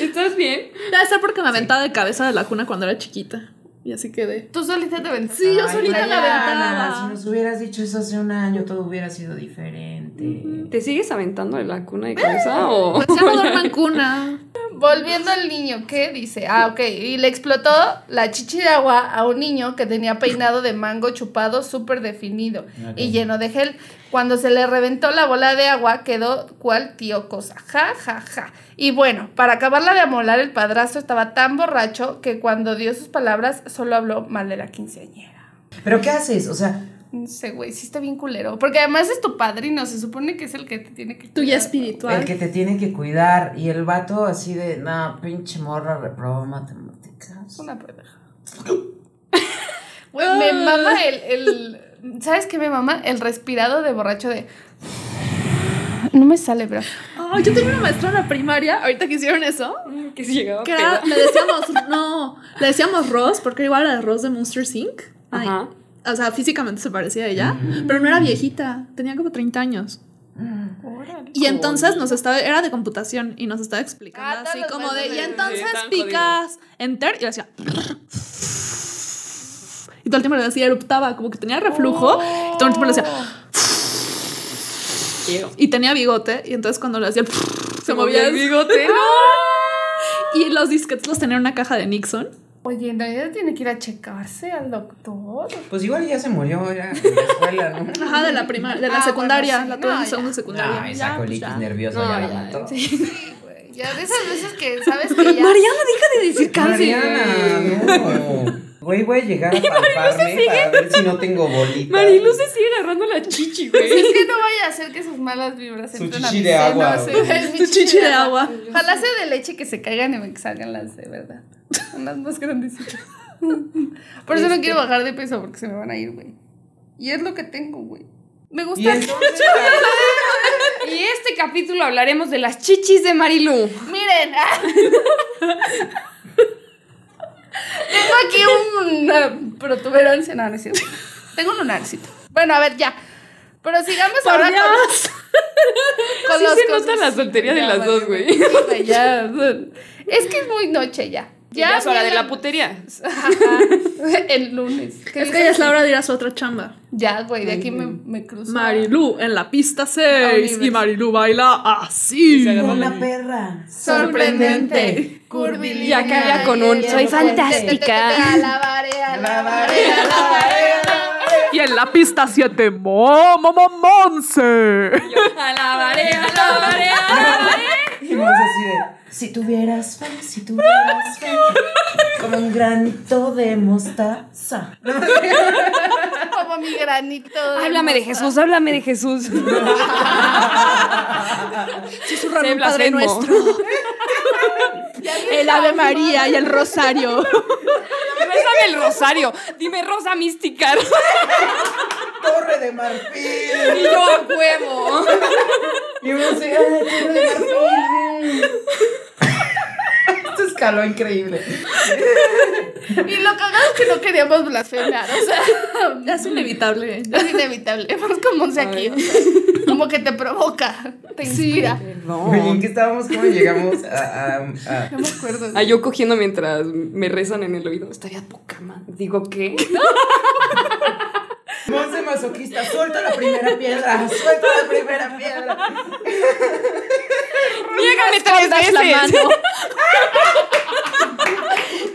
¿Estás bien? Debe ser porque me aventaba de cabeza de la cuna cuando era chiquita. Y así quedé. Tú solita te aventaste. Sí, yo solita me Mariana, aventaba. Si nos hubieras dicho eso hace un año, todo hubiera sido diferente. ¿Te sigues aventando de la cuna de cabeza o...? Pues ya no duermo en cuna. Volviendo al niño, ¿qué dice? Ah, ok. Y le explotó la chichi de agua a un niño que tenía peinado de mango chupado súper definido y lleno de gel. Cuando se le reventó la bola de agua, quedó cual tío cosa. Ja, ja, ja. Y bueno, para acabarla de amolar, el padrastro estaba tan borracho que cuando dio sus palabras solo habló mal de la quinceañera. ¿Pero qué haces? O sea, No sé, güey, sí está bien culero. Porque además es tu padrino, se supone que es el que te tiene que Tú ya cuidar. espiritual. el que te tiene que cuidar y el vato así de, no, pinche morra, reprobó matemáticas. Una pendeja. Güey, me mama el, el. ¿Sabes qué me mama? El respirado de borracho de. No me sale, bro. Ay, yo tenía una maestra en la primaria, ahorita que hicieron eso, Que si llegaba que era, peda. le decíamos, no, le decíamos Ross, porque igual era Ross de Monster Inc. Ajá. O sea, físicamente se parecía a ella, pero no era viejita, tenía como 30 años. Y entonces nos estaba, era de computación y nos estaba explicando Ah, así como de, y entonces picas enter y le hacía. Y todo el tiempo le decía, eruptaba, como que tenía reflujo, y todo el tiempo le hacía. Quiero. Y tenía bigote, y entonces cuando le hacía el se movía el bigote. Y los disquetes los tenía en una caja de Nixon. Oye, en realidad tiene que ir a checarse al doctor. Pues igual ya se murió, era en la escuela, ¿no? Ajá, de la primaria, de la Ah, secundaria, bueno, sí. la tuve No, en segundo ya. secundaria. Ya, esa pues colitis ya. nerviosa No, ya la ya, mató. Sí, güey. Ya de esas veces que sabes que ya. Mariana, deja de decir cáncer. Mariana, no. Güey, voy a llegar a palparme para ver si no tengo bolitas. Marilu se sigue agarrando la chichi, güey. Es que no vaya a hacer que sus malas vibras Su entren a chichi mi de seno, agua, mi Tu chichi de agua. Ojalá sea de leche que se caigan y me salgan las de verdad. Unas más grandecitas. Por eso no Este. quiero bajar de peso porque se me van a ir, güey. Y es lo que tengo, güey. Me Y gusta. entonces, Y este capítulo hablaremos de las chichis de Marilu. Miren. Tengo aquí una protuberancia. No, no es cierto. Tengo un lunarcito. Bueno, a ver, ya. Pero sigamos Por ahora con, Dios. con Sí las se cosas. nota la soltería de Ya, las dos, güey. Sí, güey, ya. Es que es muy noche ya. Ya es hora de la putería. Ajá. El lunes. ¿Qué Es que ya es la hora de ir a su otra chamba. Ya, güey, de aquí me, me cruzo. Marilu en la pista 6 Oliver. y Marilu baila así. Se agarra Una perra. Sorprendente. Curvilínea. Ya acaba con un, "Soy fantástica". Alabaré, alabaré, Alabaré, alabaré. Y en la pista 7, Momo Monse. Alabaré, alabaré, alabaré. Y vamos así de, si tuvieras fe, si tuvieras fe, como un granito de mostaza. Como mi granito. Háblame de mostaza. Jesús, háblame de Jesús. Susurrar un Padre blasfemo. Nuestro. El Ave María y el Rosario. Bésame el rosario. Dime rosa mística. Torre de marfil. Y yo a huevo. Y uno se, ay, torre de marfil. Esto escaló increíble. Y lo cagado es que no queríamos blasfemar. O sea, Es inevitable. es inevitable. Vamos como un aquí. o sea, como que te provoca. Te inspira. Oye, ¿en qué estábamos? ¿Cómo llegamos a, a- a- No me acuerdo. Ah, yo cogiendo mientras me rezan en el oído. Estaría poca madre. Digo, ¿qué? Monse masoquista, suelta la primera piedra, suelta la primera piedra. Niégame tres Escondas la veces. mano.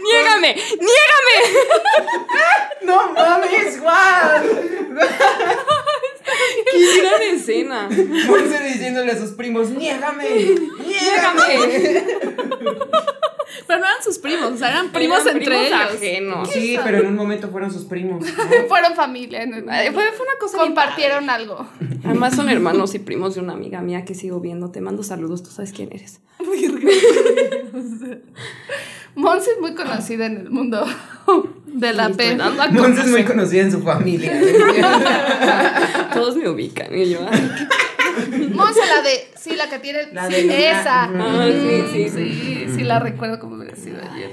Niégame, niégame. No mames, guau. Qué gran escena. Monse diciéndole a sus primos, niégame, Niégame. Pero no eran sus primos, o sea, eran primos Eran entre primos ellos. ajenos. Sí, pero en un momento fueron sus primos. ¿no? Fueron familia. Fue, fue una cosa Compartieron algo. Además son hermanos y primos de una amiga mía que sigo viendo. Te mando saludos, tú sabes quién eres. Monse es muy conocida en el mundo de la Me estoy P. Monse es muy conocida en su familia. Todos me ubican. Y yo, Monse, la de. Sí, la que tiene. La sí, de esa. Ah, sí, sí, sí. Sí, sí, la recuerdo como hubiera sido ayer.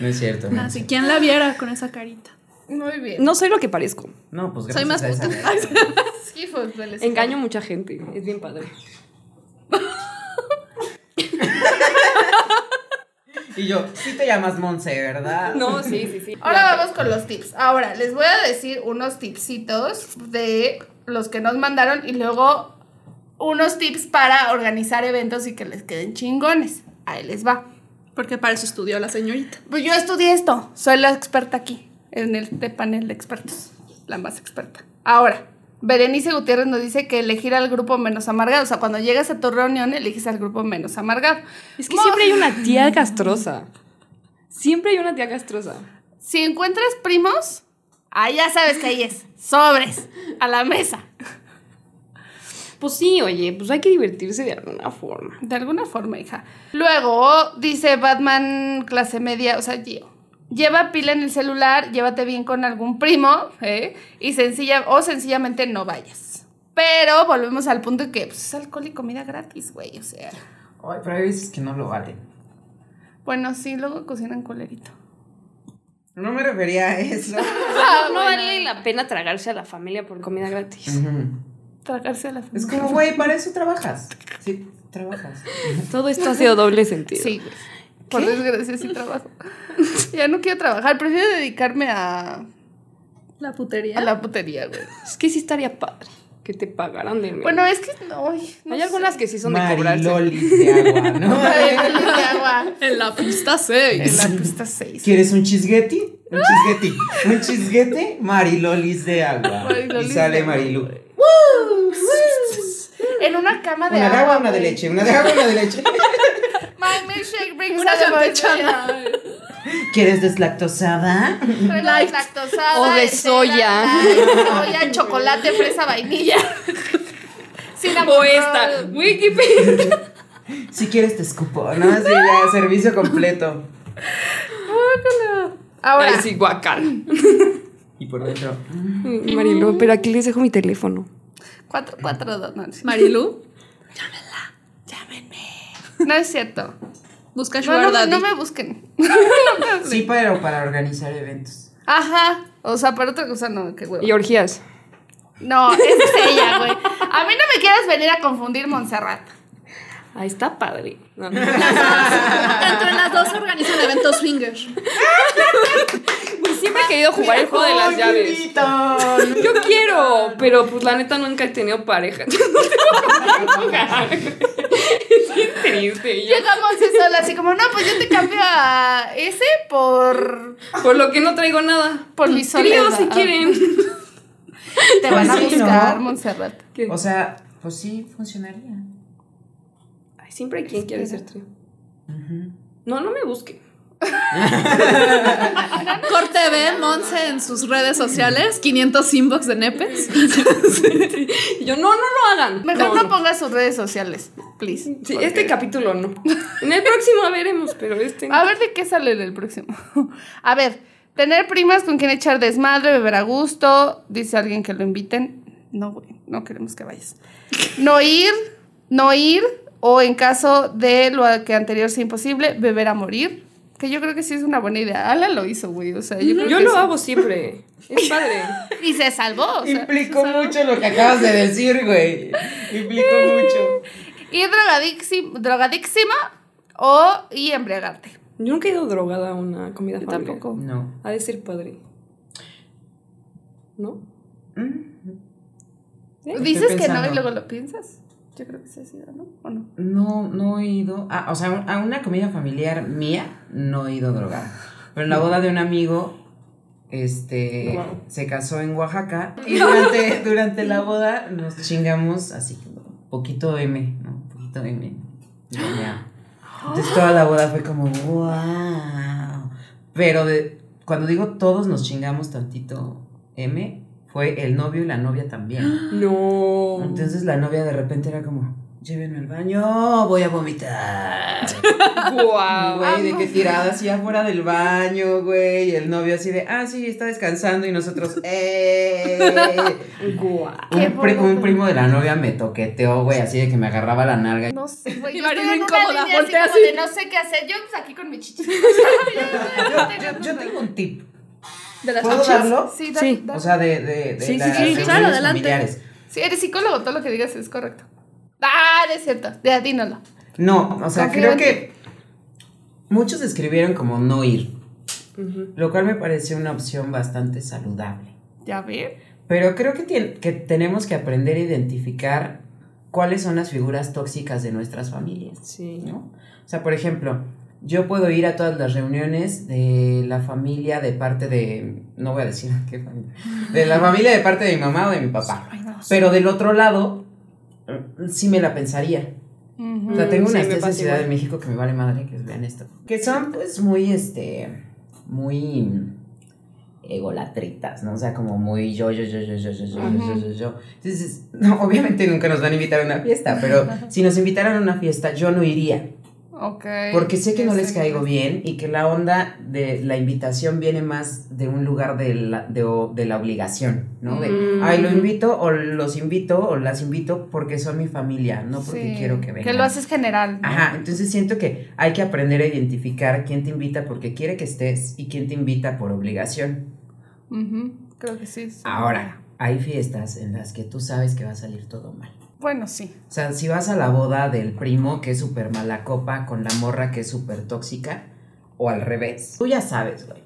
No es cierto. no. Así, ¿quién la viera con esa carita? Muy bien. No soy lo que parezco. No, pues Soy gracias más a esa- Sí, pues, me Engaño a mucha gente. Es bien padre. Y yo, sí te llamas Monse, ¿verdad? No, sí, sí, sí. Ahora vamos con los tips. Ahora, les voy a decir unos tipsitos de los que nos mandaron y luego unos tips para organizar eventos y que les queden chingones. Ahí les va. Porque para eso estudió la señorita. Pues yo estudié esto. Soy la experta aquí, en este panel de expertos. La más experta. Ahora, Berenice Gutiérrez nos dice que elegir al grupo menos amargado. O sea, cuando llegas a tu reunión, eliges al grupo menos amargado. Es que Mo- siempre hay una tía castrosa. Siempre hay una tía castrosa. Si encuentras primos, ah, ya sabes que ahí es. Sobres. A la mesa. Pues sí, oye, pues hay que divertirse de alguna forma. De alguna forma, hija. Luego dice Batman clase media, o sea, Gio. Lleva pila en el celular, llévate bien con algún primo, ¿eh? Y sencilla, o sencillamente no vayas. Pero volvemos al punto de que pues, es alcohol y comida gratis, güey. O sea. Ay, pero hay veces que no lo valen. Bueno, sí, luego cocinan colerito. No me refería a eso. no vale la pena tragarse a la familia por comida gratis. Tragarse a la Es como, güey, para eso trabajas. Sí, trabajas. Todo esto ha sido doble sentido. Sí, güey. Por desgracia sí trabajo. ya no quiero trabajar, prefiero dedicarme a, La putería. a la putería, güey. Es que sí estaría padre que te pagaran de Bueno, es que no, ay, no Hay sé. algunas que sí son de cobrarse. Marilolis de agua, ¿no? Ay, de agua. En la pista En 6. la pista 6. ¿Quieres un chisgueti? Un chisgueti. Un chisguete, marilolis de agua. Marilolis y sale agua, Marilu. En una cama de Una de agua. agua, una de leche. Una de agua, una de leche. My milkshake brings Una campechana. ¿Quieres deslactosada? Traigo Light. lactosada, O de soya. soya, chocolate, fresa, vainilla. O esta. Wikipedia. Si quieres te escupo, ¿no? Sí, ya, servicio completo. Ahora, Ay, sí, guacal. Y por dentro. Marilu, pero aquí les dejo mi teléfono. 442, no, no, Marilu. No es cierto. Busca No, Sugar no, Daddy. no me busquen. Sí, pero para organizar eventos. Ajá. O sea, para otra cosa no, qué huevo. Y orgías. No, esa es ella, güey. A mí no me quieras venir a confundir Montserrat. Ahí está padre. No. Entre las dos organizan eventos swinger. Siempre he querido jugar el juego de las ¡Ay, llaves. Yo quiero, pero pues la neta nunca he tenido pareja. Es bien triste. Yo, Llegamos y sola, así como, no, pues yo te cambio a ese por, por lo que no traigo nada. por mi Trío soledad. si quieren. Te van a buscar, ¿no? Montserrat. ¿Qué? O sea, pues sí, funcionaría. Ay, siempre hay quien quiere ser trío. No, no me busquen. Corte B, Monse en sus redes sociales, 500 inbox de nepes. Y yo, no, no lo hagan. Mejor no, pongas sus redes sociales, please. Sí, porque- este capítulo no. En el próximo veremos, pero este no. A ver de qué sale en el próximo. A ver, tener primas con quien echar desmadre, beber a gusto. Dice alguien que lo inviten. No, güey, no queremos que vayas. No ir, no ir, o en caso de lo que anterior sea imposible, beber a morir. Que yo creo que sí es una buena idea. Ala lo hizo, güey. O sea, yo creo Yo que lo sí. hago siempre. Es padre. Y se salvó. O sea, Implicó mucho lo que acabas de decir, güey. Implicó mucho. y drogadíxima, o y embriagarte. Yo nunca he ido drogada a una comida Yo familiar. tampoco. No. Ha de ser padre. ¿No? Estoy Dices que no y luego lo piensas. Yo creo que sí ha sido, ¿no? ¿O no? No, no he ido. Ah, o sea, a una comida familiar mía no he ido drogada. Pero en la boda de un amigo, este, se casó en Oaxaca y durante, durante la boda nos chingamos así, poquito M, ¿no? Poquito M. Ya. Entonces toda la boda fue como, wow. Pero de, cuando digo todos nos chingamos tantito M, fue el novio y la novia también. No. Entonces la novia de repente era como, llévenme al baño, voy a vomitar. Guau. Güey, de que tirada así afuera del baño, güey. Y el novio así de, ah, sí, está descansando. Y nosotros, ¡eh! Guau. Un, pri- un primo de la novia me toqueteó, güey, así de que me agarraba la nalga. No sé, güey. Y Yo Marina estoy en una incómoda, así voltea como así. de no sé qué hacer. Yo pues aquí con mi chichi. Yo, yo tengo un tip. De las ¿Puedo darlo? Sí, da- Sí. da- O sea, de, de, de Sí, sí, las sí, reuniones claro, adelante. familiares. Sí, eres psicólogo, todo lo que digas es correcto. Ah, no es cierto. Ya, dínoslo. No, o sea, Confío creo que muchos escribieron como no ir, Ujú. lo cual me pareció una opción bastante saludable. Ya ver. Pero creo que, que tenemos que aprender a identificar cuáles son las figuras tóxicas de nuestras familias, Sí. ¿no? O sea, por ejemplo, yo puedo ir a todas las reuniones de la familia de parte de, no voy a decir qué familia, de la familia de parte de mi mamá o de mi papá. Pero del otro lado, mm, sí me la pensaría. O sea, tengo Mm, una sí, en Ciudad de. México que me vale madre que vean esto. Que son pues muy, este, muy egolatritas, ¿no? O sea, como muy yo, yo, yo, yo, yo, yo, yo, yo, yo, yo, yo. Entonces, no, obviamente nunca nos van a invitar a una fiesta, pero si nos invitaran a una fiesta, yo no iría. Porque sé que no les caigo bien y que la onda de la invitación viene más de un lugar de la, de, de la obligación, ¿no? De, Mm. ay, lo invito o los invito o las invito porque son mi familia, no porque Sí, quiero que vengan. Que lo haces general. Ajá, entonces siento que hay que aprender a identificar quién te invita porque quiere que estés y quién te invita por obligación. Ujú, Creo que sí. sí. Ahora, hay fiestas en las que tú sabes que va a salir todo mal. Bueno, sí. O sea, si vas a la boda del primo que es súper mala copa con la morra que es súper tóxica, o al revés, tú ya sabes, güey.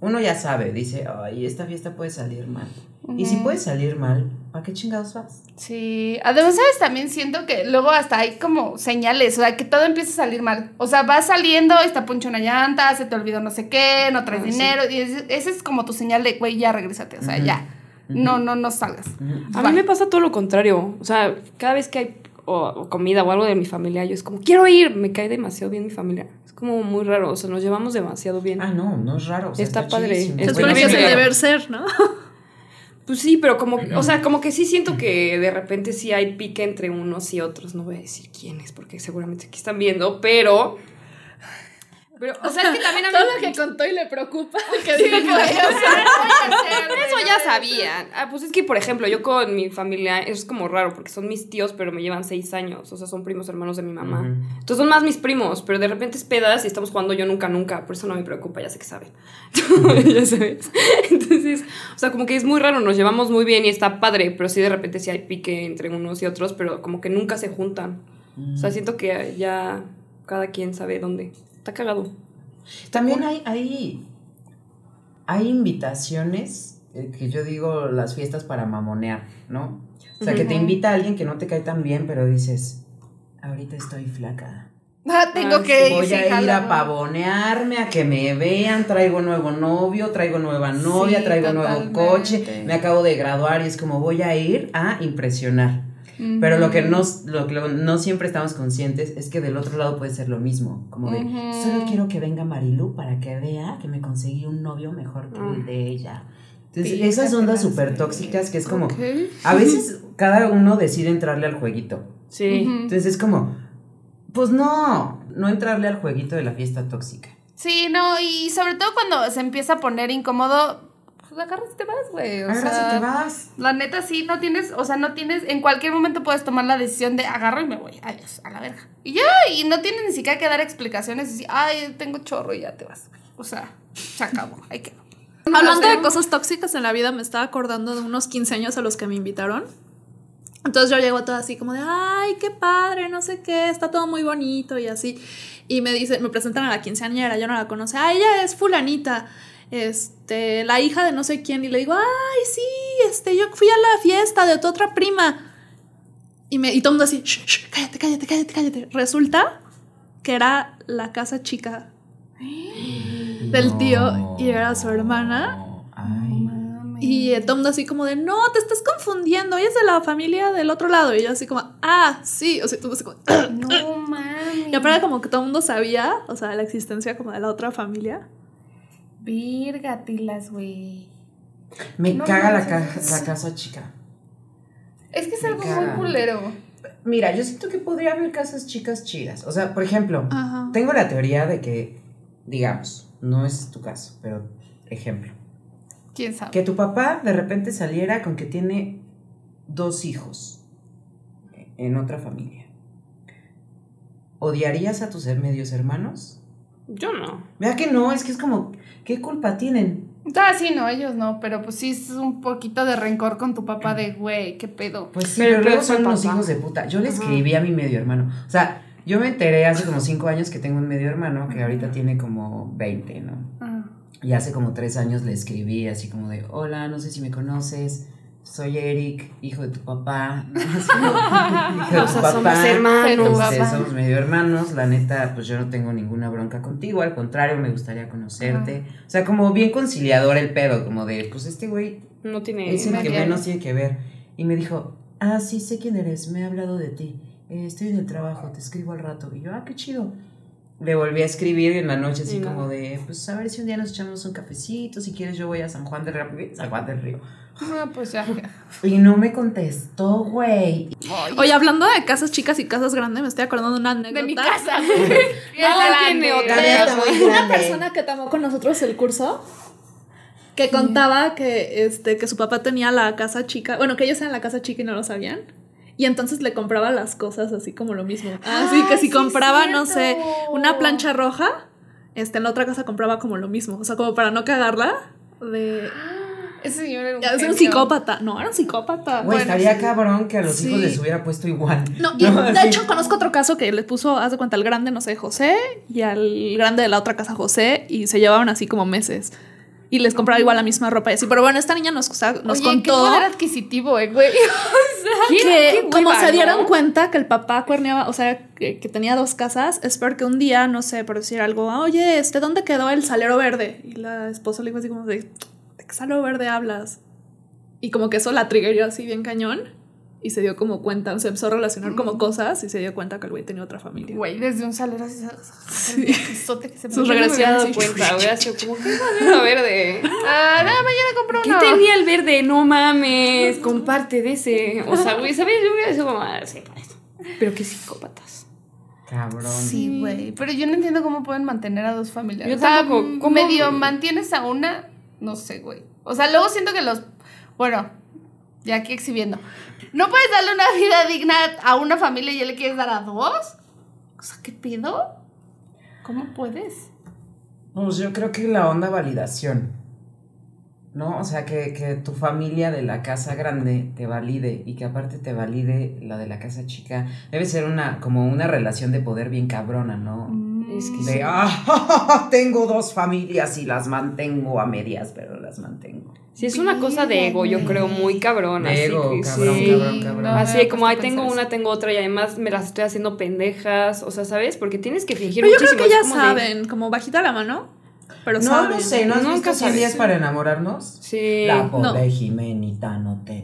Uno ya sabe, dice, ay, esta fiesta puede salir mal. Y si puede salir mal, ¿para qué chingados vas? Sí, además, ¿sabes? También siento que luego hasta hay como señales, o sea, que todo empieza a salir mal. O sea, vas saliendo, está poncho una llanta, se te olvidó no sé qué, no traes Ah, sí. dinero, y ese, ese es como tu señal de, güey, ya regrésate, o sea, ya. No, no, no salgas. A Bye. mí me pasa todo lo contrario. O sea, cada vez que hay o, o comida o algo de mi familia, yo es como, quiero ir. Me cae demasiado bien mi familia. Es como muy raro. O sea, nos llevamos demasiado bien. Ah, no, no es raro. o sea, Está padre. Se Es supone que es el deber ser, ¿no? Pues sí, pero como, o sea, como que sí siento que de repente sí hay pique entre unos y otros. No voy a decir quiénes, porque seguramente aquí están viendo, pero Pero, o sea, es que también a mí... Todo lo que contó y le preocupa. Que Sí, diga güey, o que- Eso ya sabían. Ah, pues es que, por ejemplo, yo con mi familia es como raro porque son mis tíos, pero me llevan seis años. O sea, son primos hermanos de mi mamá. Entonces son más mis primos, pero de repente es pedas y estamos jugando yo nunca, nunca. Por eso no me preocupa, ya sé que saben. ya sabes. Entonces, o sea, como que es muy raro, nos llevamos muy bien y está padre, pero sí de repente sí hay pique entre unos y otros, pero como que nunca se juntan. O sea, siento que ya cada quien sabe dónde. Está cagado. También hay, hay, hay invitaciones, eh, que yo digo las fiestas para mamonear, ¿no? O sea, que te invita a alguien que no te cae tan bien, pero dices, ahorita estoy flaca. Ah, tengo Ah, que Voy sí, a ir a pavonearme, a que me vean, traigo nuevo novio, traigo nueva novia, Sí, traigo nuevo totalmente. coche, me acabo de graduar y es como voy a ir a impresionar. Pero lo que no, lo que no siempre estamos conscientes es que del otro lado puede ser lo mismo. Como de, solo quiero que venga Marilu para que vea que me conseguí un novio mejor que el de ella. Entonces, esas ondas súper tóxicas que es como, a veces cada uno decide entrarle al jueguito. Sí. Entonces es como, pues no, no entrarle al jueguito de la fiesta tóxica. Sí, no, y sobre todo cuando se empieza a poner incómodo, agarras y te vas, güey. O Agarras sea, y te vas. La neta sí, no tienes, o sea, no tienes, en cualquier momento puedes tomar la decisión de agarro y me voy, adiós, a la verga. Y ya, y no tienes ni siquiera que dar explicaciones y decir, ay, tengo chorro y ya te vas. O sea, se acabó, hay que. Hablando de cosas tóxicas en la vida, me estaba acordando de unos 15 años a los que me invitaron. Entonces yo llego todo así como de, ay, qué padre, no sé qué, está todo muy bonito y así. Y me dicen, me presentan a la quinceañera, yo no la conocía, ah, ella es fulanita, este, la hija de no sé quién. Y le digo, ay, sí, este, yo fui a la fiesta de tu otra prima. Y, me, y todo el mundo así, "Shh, shh, cállate, cállate, cállate, cállate. Resulta que era la casa chica del tío y era su hermana. Ay. Y todo el mundo así como de, no, te estás confundiendo, ella es de la familia del otro lado. Y yo así como, ah, sí, o sea, todo así como... No mames. Y aparte como que todo el mundo sabía, o sea, la existencia como de la otra familia. Vírgatilas, güey. Me No caga la, ca- la casa chica. Es que es Me algo caga. muy culero. Mira, yo siento que podría haber casas chicas chidas. O sea, por ejemplo, Ajá. tengo la teoría de que, digamos, no es tu caso, pero ejemplo, ¿Quién sabe? que tu papá de repente saliera con que tiene dos hijos en otra familia. ¿Odiarías a tus medios hermanos? Yo no. Vea que no, es que es como, ¿qué culpa tienen? Ah, sí, no, ellos no, pero pues sí es un poquito de rencor con tu papá de, güey, qué pedo. Pues sí, Pero luego son unos hijos de puta. Yo le escribí a mi medio hermano. O sea, yo me enteré hace como cinco años que tengo un medio hermano que ahorita tiene como 20, ¿no? Ah. Y hace como tres años le escribí así como de, hola, no sé si me conoces, soy Eric, hijo de tu papá. Como, hijo de O tu sea, papá. somos hermanos. Papá. somos medio hermanos, la neta, pues yo no tengo ninguna bronca contigo, al contrario, me gustaría conocerte. O sea, como bien conciliador el pedo, como de, pues este güey No tiene. es el que menos tiene que ver. Y me dijo, ah, sí, sé quién eres, me he hablado de ti. Eh, estoy en el trabajo, te escribo al rato. Y yo, ah, qué chido. Le volví a escribir en la noche, así nada. como de, pues a ver si un día nos echamos un cafecito, si quieres yo voy a San Juan del Río. San Juan del Río. Ah, pues ya. Y no me contestó, güey. Oye, hablando de casas chicas y casas grandes, me estoy acordando de una anécdota. De mi casa. No, una persona que tomó con nosotros el curso que contaba que este que su papá tenía la casa chica, bueno, que ellos eran la casa chica y no lo sabían. Y entonces le compraba las cosas así como lo mismo. Así que si sí, compraba, no sé, una plancha roja, este, en la otra casa compraba como lo mismo. O sea, como para no cagarla. De. Ese señor era un, Es un psicópata. No, era un psicópata. Güey, Bueno, estaría sí. cabrón que a los Sí. hijos les hubiera puesto igual. No, y No, de así. hecho conozco otro caso que le puso, haz de cuenta, al grande, no sé, José, y al grande de la otra casa José, y se llevaban así como meses. Y les compraba igual la misma ropa y así. Pero bueno, esta niña nos, nos Oye, qué contó poder adquisitivo, eh, güey. que qué como hueva, se dieron ¿no? cuenta que el papá cuerneaba, o sea, que, que tenía dos casas, es porque un día, no sé, por decir algo, oye, este, ¿dónde quedó el salero verde? Y la esposa le dijo así como de, ¿de qué salero verde hablas? Y como que eso la triggerió así bien cañón. Y se dio como cuenta, se empezó a relacionar como cosas y se dio cuenta que el güey tenía otra familia. Güey, desde un salero así. Sí. que se Sus cuenta, hubiera sido como, ¿qué salero verde? Ah, nada, mañana compro ¿Qué uno. tenía el verde? No mames, comparte de ese. O sea, güey, ¿sabes? Yo hubiera sido como, ah, sí, por eso. Pero qué psicópatas. Cabrón. Sí, güey. Pero yo no entiendo cómo pueden mantener a dos familias. Yo o sea, tampoco. ¿Cómo? medio mantienes a una, no sé, güey. O sea, luego siento que los. Bueno, ya aquí exhibiendo. ¿No puedes darle una vida digna a una familia y ya le quieres dar a dos? O sea, ¿qué pido? ¿Cómo puedes? Pues yo creo que la onda validación. ¿No? O sea, que, que tu familia de la casa grande te valide y que aparte te valide la de la casa chica. Debe ser una, como una relación de poder bien cabrona, ¿no? Es que De, sí. ah, tengo dos familias y las mantengo a medias, pero las mantengo. Sí, es una cosa de ego, yo creo, muy cabrón. De así ego, que cabrón, sí. cabrón, cabrón. no, Así como, he ay, puesto a tengo una, tengo otra y además me las estoy haciendo pendejas. O sea, ¿sabes? Porque tienes que fingir Pero yo creo que ya de- saben, como bajita la mano. Pero no saben. lo sé, ¿no has Nunca visto 100 días para enamorarnos? Sí. La pobre No. Jimenita no chaval.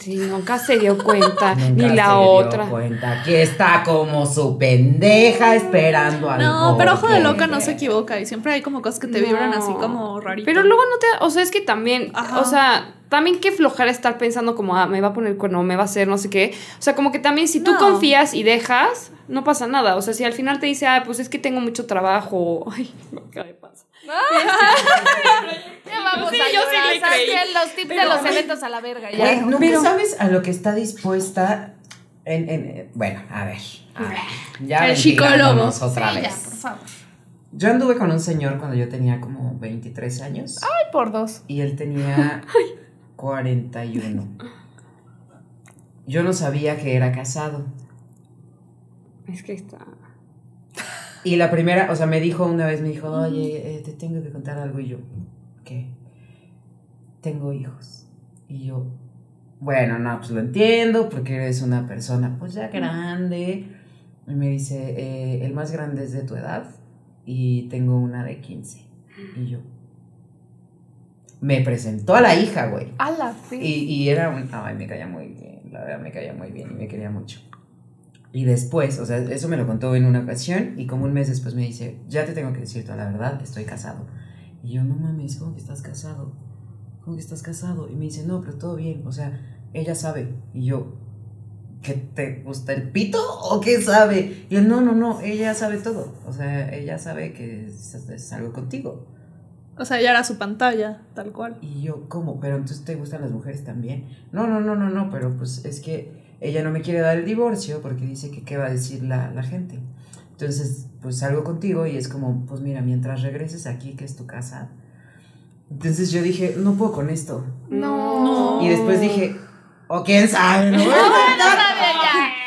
Sí, nunca se dio cuenta. Nunca ni se la dio otra. cuenta. Aquí está como su pendeja esperando algo. No, pero ojo de que- loca no se equivoca y siempre hay como cosas que te vibran No. así como rarito. Pero luego no te. O sea, es que también. Ajá. O sea, también qué flojera estar pensando como, ah, me va a poner cuerno, me va a hacer no sé qué. O sea, como que también si tú No. confías y dejas, no pasa nada. O sea, si al final te dice, ah, pues es que tengo mucho trabajo. Ay, me acaba de pasar. Ya vamos Sí, a yo sí. Los tips de los eventos a la verga. Ya. Pero- sabes a lo que está dispuesta en, en- bueno, a ver, a ver. Ya El psicólogo. otra Sí, ya, vez. por favor. Yo anduve con un señor cuando yo tenía como 23 años Ay, por dos. y él tenía 41. Yo no sabía que era casado. Es que está. Y la primera, o sea, me dijo una vez, me dijo, oye, eh, te tengo que contar algo. Y yo, ¿qué? Tengo hijos. Y yo, bueno, no, pues lo entiendo, porque eres una persona, pues ya grande. Y me dice, eh, el más grande es de tu edad y tengo una de 15. Y yo, me presentó a la hija, güey. A la Y, fe. y era un. Ay, me caía muy bien. La verdad, me caía muy bien y me quería mucho. Y después, o sea, eso me lo contó en una ocasión y como un mes después me dice: Ya te tengo que decir toda la verdad, estoy casado. Y yo, no mames, ¿cómo que estás casado? ¿Cómo que estás casado? Y me dice: No, pero todo bien. O sea, ella sabe. Y yo, ¿qué te gusta el pito o qué sabe? Y él, no, no, no, ella sabe todo. O sea, ella sabe que es algo contigo. O sea, ya era su pantalla, tal cual. Y yo, ¿cómo? ¿Pero entonces te gustan las mujeres también? No, no, no, no, no, pero pues es que ella no me quiere dar el divorcio porque dice que qué va a decir la, la gente. Entonces, pues salgo contigo y es como, pues mira, mientras regreses aquí, que es tu casa. Entonces yo dije, no puedo con esto. No. Y después dije, o quién sabe, lo voy a intentar.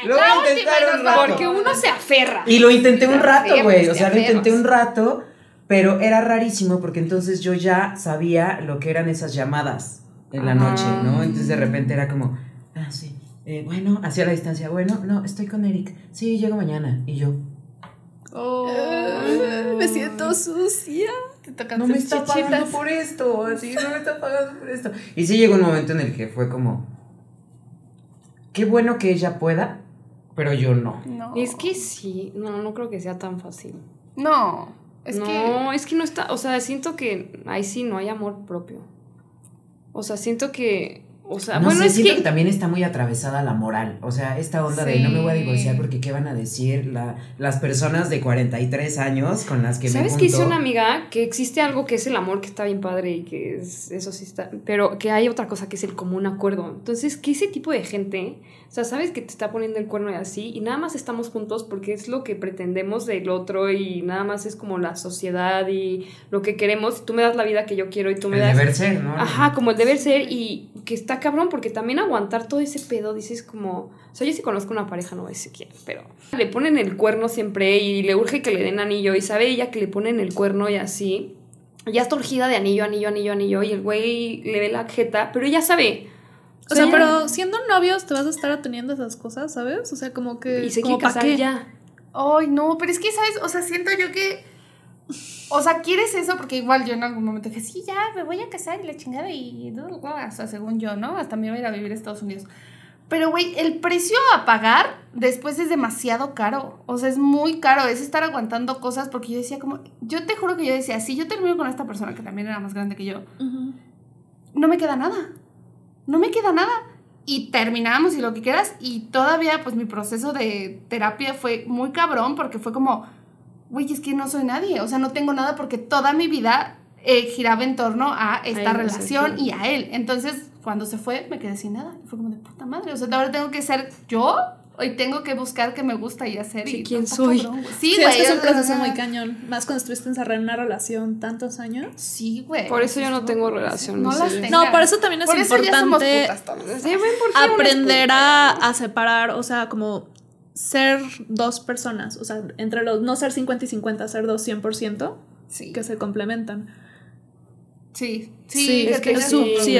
Lo voy a intentar un rato. Porque uno se aferra. Y lo intenté un rato, güey. O sea, lo intenté un rato, pero era rarísimo porque entonces yo ya sabía lo que eran esas llamadas en la Ajá. noche, ¿no? Entonces de repente era como, ah, sí, eh, bueno, hacia la distancia, bueno, no, estoy con Eric, sí, llego mañana. Y yo, Oh. me siento sucia. Te tocan no me está pagando por esto, así, no me está pagando por esto. Y sí llegó un momento en el que fue como, qué bueno que ella pueda, pero yo no. No. Es que sí, no, no creo que sea tan fácil. No. Es no, que. es que no está, o sea, siento que ahí sí no hay amor propio. O sea, siento que, o sea, no bueno, sé, es siento que, que... también está muy atravesada la moral. O sea, esta onda de Sí. no me voy a divorciar porque qué van a decir la, las personas de 43 años con las que ¿Sabes me qué dice junto? una amiga? Que existe algo que es el amor que está bien padre y que es, eso sí está, pero que hay otra cosa que es el común acuerdo. Entonces, que ese tipo de gente, o sea, sabes que te está poniendo el cuerno y así, y nada más estamos juntos porque es lo que pretendemos del otro y nada más es como la sociedad y lo que queremos. Tú me das la vida que yo quiero y tú me El das... deber ser, ¿no? Ajá, como el deber ser y que está cabrón porque también aguantar todo ese pedo, dices como, o sea, yo sí conozco una pareja, no voy a decir quién, pero le ponen el cuerno siempre y le urge que le den anillo y sabe ella que le ponen el cuerno y así, ya está urgida de anillo, anillo, anillo, anillo y el güey le ve la jeta, pero ella sabe. O sea, pero siendo novios te vas a estar atendiendo esas cosas, ¿sabes? O sea, como que. Y se como quiere ¿pa' casar ya. Ay, no, pero es que, ¿sabes? O sea, siento yo que. O sea, quieres eso porque igual yo en algún momento dije, sí, ya, me voy a casar y la chingada y. O sea, según yo, ¿no? Hasta me iba a ir a vivir a Estados Unidos. Pero, güey, el precio a pagar después es demasiado caro. O sea, es muy caro. Es estar aguantando cosas porque yo decía, como. Yo te juro que yo decía, si yo termino con esta persona que también era más grande que yo, no me queda nada. No me queda nada. y terminamos y lo que quieras. Y todavía, pues mi proceso de terapia fue muy cabrón porque fue como, güey, es que no soy nadie. O sea, no tengo nada porque toda mi vida eh, giraba en torno a esta él, relación sí. y a él. Entonces, cuando se fue, me quedé sin nada. Fue como de puta madre. O sea, ahora tengo que ser yo. Hoy tengo que buscar qué me gusta y hacer. Sí, y ¿quién soy? cabrón, güey. Sí, Sí, güey. es que es un proceso muy cañón. Más cuando estuviste encerrada en una relación tantos años. Sí, güey. Por eso yo no tengo relaciones No las tengas. No, por eso también es Por eso ya somos importante putas todas. Sí, ven, ¿por qué aprender a, a separar, o sea, como ser dos personas, o sea, entre los, no ser 50 y 50, ser dos 100%, Sí. que se complementan. Sí, Sí, sí, es que es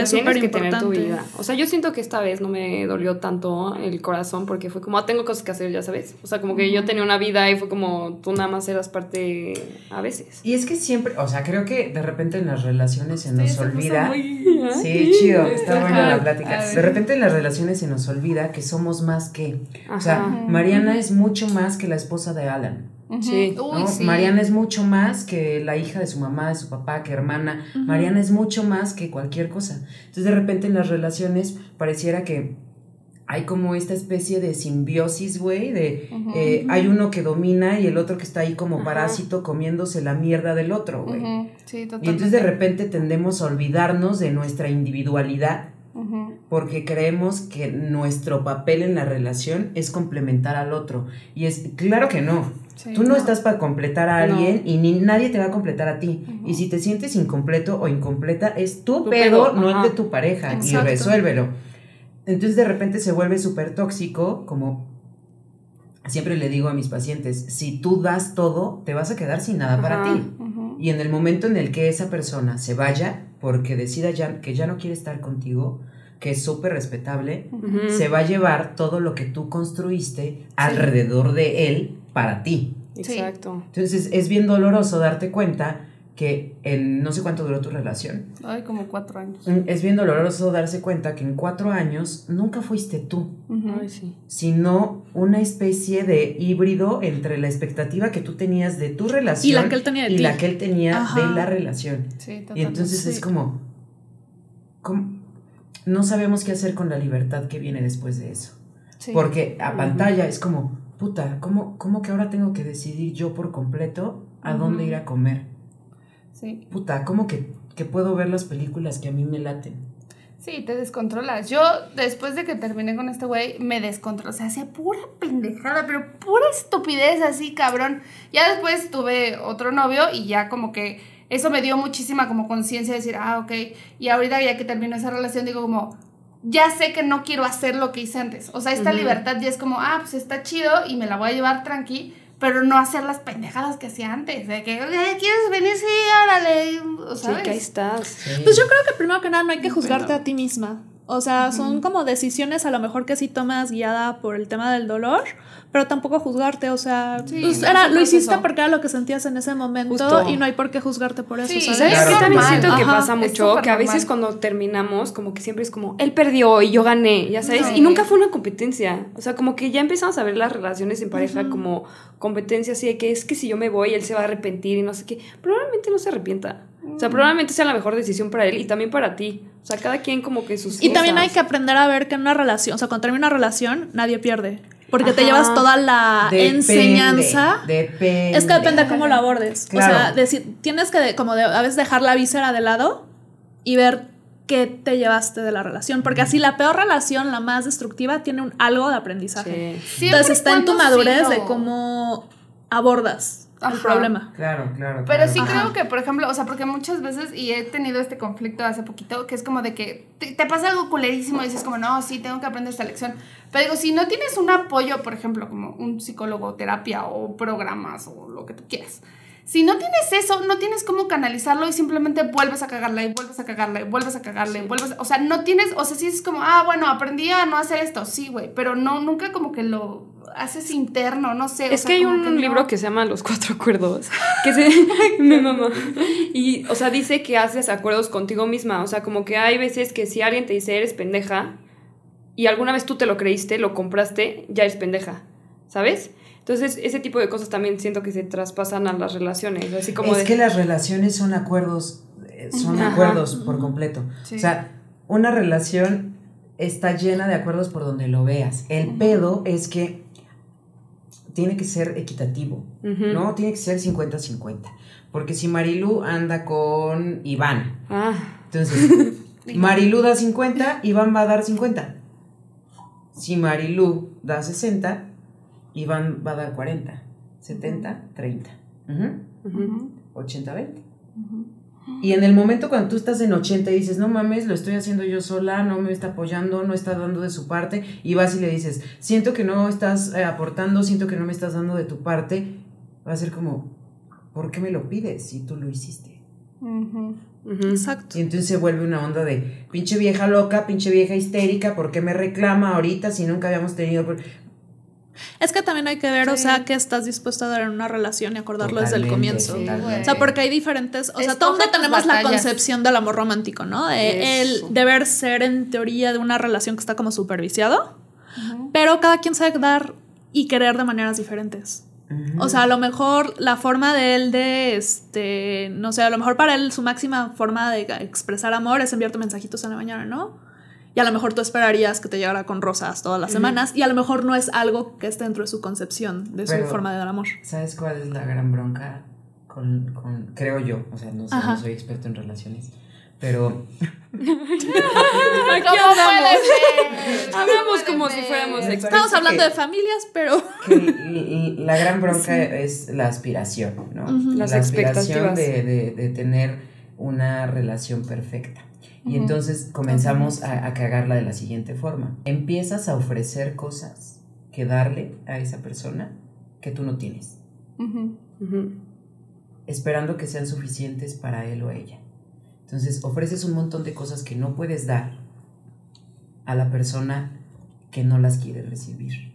súper que tener tu importante. vida. O sea, yo siento que esta vez no me dolió tanto el corazón porque fue como, ah, tengo cosas que hacer, ya sabes. O sea, como que yo tenía una vida y fue como, tú nada más eras parte a veces. Y es que siempre, o sea, creo que de repente en las relaciones se nos Sí, se puso olvida. muy- Sí, chido, está Ajá. buena la plática. De repente en las relaciones se nos olvida que somos más que. O sea, Ajá. Mariana es mucho más que la esposa de Alan. Sí. Uy, ¿no? sí. Mariana es mucho más que la hija de su mamá, de su papá, que hermana. Mariana es mucho más que cualquier cosa. Entonces de repente en las relaciones pareciera que hay como esta especie de simbiosis, güey, de eh, hay uno que domina y el otro que está ahí como parásito comiéndose la mierda del otro, güey. Sí, Y totalmente. entonces de repente tendemos a olvidarnos de nuestra individualidad porque creemos que nuestro papel en la relación es complementar al otro. Y es claro que no. Sí, Tú no, estás para completar a No. alguien y ni nadie te va a completar a ti. Y si te sientes incompleto o incompleta, es tu, Tu pedo, pedo, no ajá. el de tu pareja. Exacto. Y resuélvelo. Entonces de repente se vuelve súper tóxico, como siempre le digo a mis pacientes, si tú das todo, te vas a quedar sin nada para ti. Y en el momento en el que esa persona se vaya, porque decida ya, que ya no quiere estar contigo, que es súper respetable, se va a llevar todo lo que tú construiste alrededor de él para ti. Exacto. Entonces es bien doloroso darte cuenta que en no sé cuánto duró tu relación. Ay, como cuatro años. mm, Es bien doloroso darse cuenta que en cuatro años nunca fuiste tú. Ay, sí. sino una especie de híbrido entre la expectativa que tú tenías de tu relación Y la que él tenía de y la que él tenía Ajá. de la relación. Sí, Y totalmente. entonces es como, como- no sabemos qué hacer con la libertad que viene después de eso. Sí. Porque a pantalla es como, puta, ¿cómo, ¿cómo que ahora tengo que decidir yo por completo a dónde ir a comer? Sí. Puta, ¿cómo que, que puedo ver las películas que a mí me laten? Sí, te descontrolas. Yo, después de que terminé con este güey, me descontrolé. O sea, hacía pura pendejada, pero pura estupidez así, cabrón. Ya después tuve otro novio y ya como que eso me dio muchísima como conciencia de decir, ah, ok. Y ahorita ya que terminó esa relación, digo como, ya sé que no quiero hacer lo que hice antes. O sea, esta libertad ya es como, ah, pues está chido y me la voy a llevar tranqui. Pero no hacer las pendejadas que hacía antes. De que, "Eh, ¿quieres venir? Sí, órale. O Sí, ¿sabes? que ahí estás. Sí. Pues yo creo que primero que nada no hay que juzgarte Bueno. a ti misma. O sea, son como decisiones a lo mejor que sí tomas guiada por el tema del dolor, pero tampoco juzgarte, o sea, Sí, pues no, era, lo hiciste proceso. porque era lo que sentías en ese momento Justo. y no hay por qué juzgarte por eso, Sí, ¿sabes? ¿Sabes Claro, qué también siento que Ajá, pasa mucho? Que a veces normal. cuando terminamos, como que siempre es como, él perdió y yo gané, ya sabes, Sí. y nunca fue una competencia. O sea, como que ya empezamos a ver las relaciones en pareja Ujú. como competencia, así de que es que si yo me voy, él se va a arrepentir y no sé qué. Probablemente no se arrepienta. O sea, probablemente sea la mejor decisión para él y también para ti. O sea, cada quien como que sus Y también hay que aprender a ver que en una relación, o sea, cuando termina una relación, nadie pierde. Porque te llevas toda la Depende, enseñanza. Depende. Es que depende de cómo lo abordes. O sea, decir, tienes que de- como de, a veces dejar la víscera de lado y ver qué te llevaste de la relación. Porque así la peor relación, la más destructiva, tiene un algo de aprendizaje. Sí. Entonces está en tu madurez de cómo abordas el Ajá. problema. Claro, claro. Pero claro. sí Ajá. creo que, por ejemplo, o sea, porque muchas veces, y he tenido este conflicto hace poquito, que es como de que te, te pasa algo culerísimo y dices como, no, sí, tengo que aprender esta lección. Pero digo, si no tienes un apoyo, por ejemplo, como un psicólogo, terapia o programas o lo que tú quieras, si no tienes eso, no tienes cómo canalizarlo y simplemente vuelves a cagarla y vuelves a cagarla y vuelves a cagarla y vuelves, a- o sea, no tienes, o sea, sí es como, ah, bueno, aprendí a no hacer esto, sí, güey, pero no, nunca como que lo haces interno, no sé. o Es sea, que hay un no. libro que se llama Los Cuatro Acuerdos, que se... mi mamá. Y, o sea, dice que haces acuerdos contigo misma. O sea, como que hay veces que si alguien te dice eres pendeja y alguna vez tú te lo creíste, lo compraste, ya eres pendeja, ¿sabes? Entonces, ese tipo de cosas también siento que se traspasan a las relaciones. Así como es de... que las relaciones son acuerdos, eh, son Ajá. acuerdos por completo. Sí. O sea, una relación está llena de acuerdos por donde lo veas. El pedo es que tiene que ser equitativo. ¿no? Tiene que ser 50-50. Porque si Marilu anda con Iván, Ah, entonces Marilu da 50, Iván va a dar 50. Si Marilu da 60, Iván va a dar 40. 70, 30. Ujú. ujú. 80, 20. Y en el momento cuando tú estás en 80 y dices, no mames, lo estoy haciendo yo sola, no me está apoyando, no está dando de su parte, y vas y le dices, siento que no estás eh, aportando, siento que no me estás dando de tu parte, va a ser como, ¿por qué me lo pides si tú lo hiciste? Ujú. Ujú. Exacto. Y entonces se vuelve una onda de, pinche vieja loca, pinche vieja histérica, ¿por qué me reclama ahorita si nunca habíamos tenido... pro-?" Es que también hay que ver, o Sí. sea, que estás dispuesto a dar en una relación y acordarlo desde el comienzo. Totalmente. O sea, porque hay diferentes, o sea, Escoge todo mundo tus tenemos la concepción del amor romántico, ¿no? De Eso. el deber ser en teoría de una relación que está como superviciado, pero cada quien sabe dar y querer de maneras diferentes. O sea, a lo mejor la forma de él de, este, no sé, a lo mejor para él su máxima forma de expresar amor es enviarte mensajitos en la mañana, ¿no? Y a lo mejor tú esperarías que te llegara con rosas todas las semanas y a lo mejor no es algo que esté dentro de su concepción, de su forma de dar amor. ¿Sabes cuál es la gran bronca? Con, con- creo yo, o sea, no sé, no soy experto en relaciones, pero Aquí ¿Cómo andamos. puede ser? Hablamos ¿Cómo como si fuéramos. Estamos hablando que- de familias, pero... la gran bronca es la aspiración, ¿no? Las la aspiración expectativas. de, de- de tener una relación perfecta. Y entonces comenzamos a, a cagarla de la siguiente forma. Empiezas a ofrecer cosas que darle a esa persona que tú no tienes, esperando que sean suficientes para él o ella. Entonces ofreces un montón de cosas que no puedes dar a la persona que no las quiere recibir.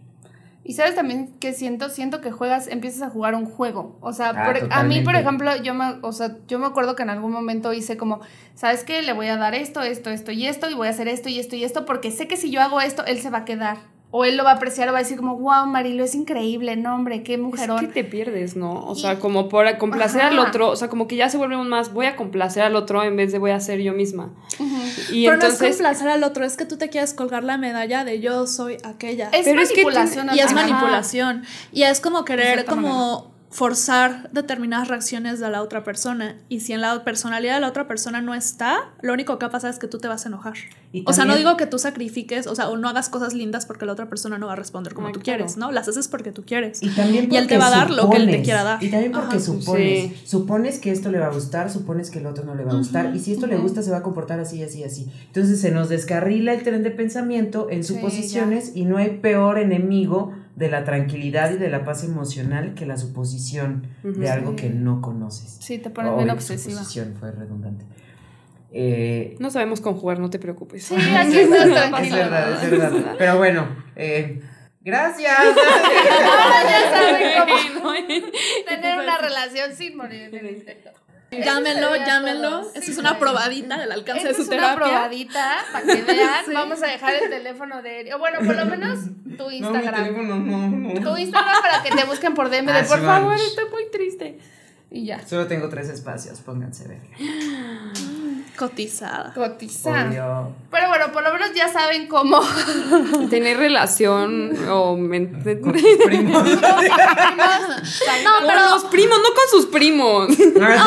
Y sabes también que siento, siento que juegas, empiezas a jugar un juego. O sea, Ah, por- a mí, por ejemplo, yo me, o sea, yo me acuerdo que en algún momento hice como, ¿sabes qué? Le voy a dar esto, esto, esto y esto, y voy a hacer esto y esto y esto, porque sé que si yo hago esto, él se va a quedar. O él lo va a apreciar o va a decir como, wow, Marilo, es increíble, no, hombre, qué Es mujerón. que te pierdes, ¿no? O Y- sea, como por complacer al otro, o sea, como que ya se vuelve un más, voy a complacer al otro en vez de voy a ser yo misma. Y pero no es entonces, complacer al otro, es que tú te quieres colgar la medalla de yo soy aquella. Es Pero es que manipulación. y es ajá. manipulación. Y es como querer como forzar determinadas reacciones de la otra persona. Y si en la personalidad de la otra persona no está, lo único que va a pasar es que tú te vas a enojar. Y o sea, no también- digo que tú sacrifiques, o sea, o no hagas cosas lindas porque la otra persona no va a responder como tú claro. quieres, ¿no? Las haces porque tú quieres. Y también Y él te porque va a dar lo que él te supones, quiera dar. Y también porque Ajá. supones. Sí. Supones que esto le va a gustar, supones que el otro no le va a gustar. Y si esto le gusta, se va a comportar así, así, así. Entonces se nos descarrila el tren de pensamiento en Sí, suposiciones y no hay peor enemigo de la tranquilidad y de la paz emocional que la suposición de algo Sí. que no conoces. Sí, te pones bien obsesiva. Suposición fue redundante. Eh, no sabemos conjugar, no te preocupes. Sí, aquí estás es tranquilo. verdad, es verdad. Pero bueno, eh, gracias. Ahora ya saben cómo tener una relación sin morir en el intento. Llámenlo, llámenlo. Sí, es una probadita del alcance de su es una terapia. probadita para que vean. Sí. Vamos a dejar el teléfono de. O bueno, por lo menos tu No, mi Instagram. teléfono no, no. tu Instagram para que te busquen por DM de Ah, por sí, favor, estoy muy triste. Y ya. Solo tengo tres espacios, pónganse a Cotizada. Cotizar. Obvio. Pero bueno, por lo menos ya saben cómo. Tener relación o men- Con tus primos. No, con pero los primos, no con sus primos. No,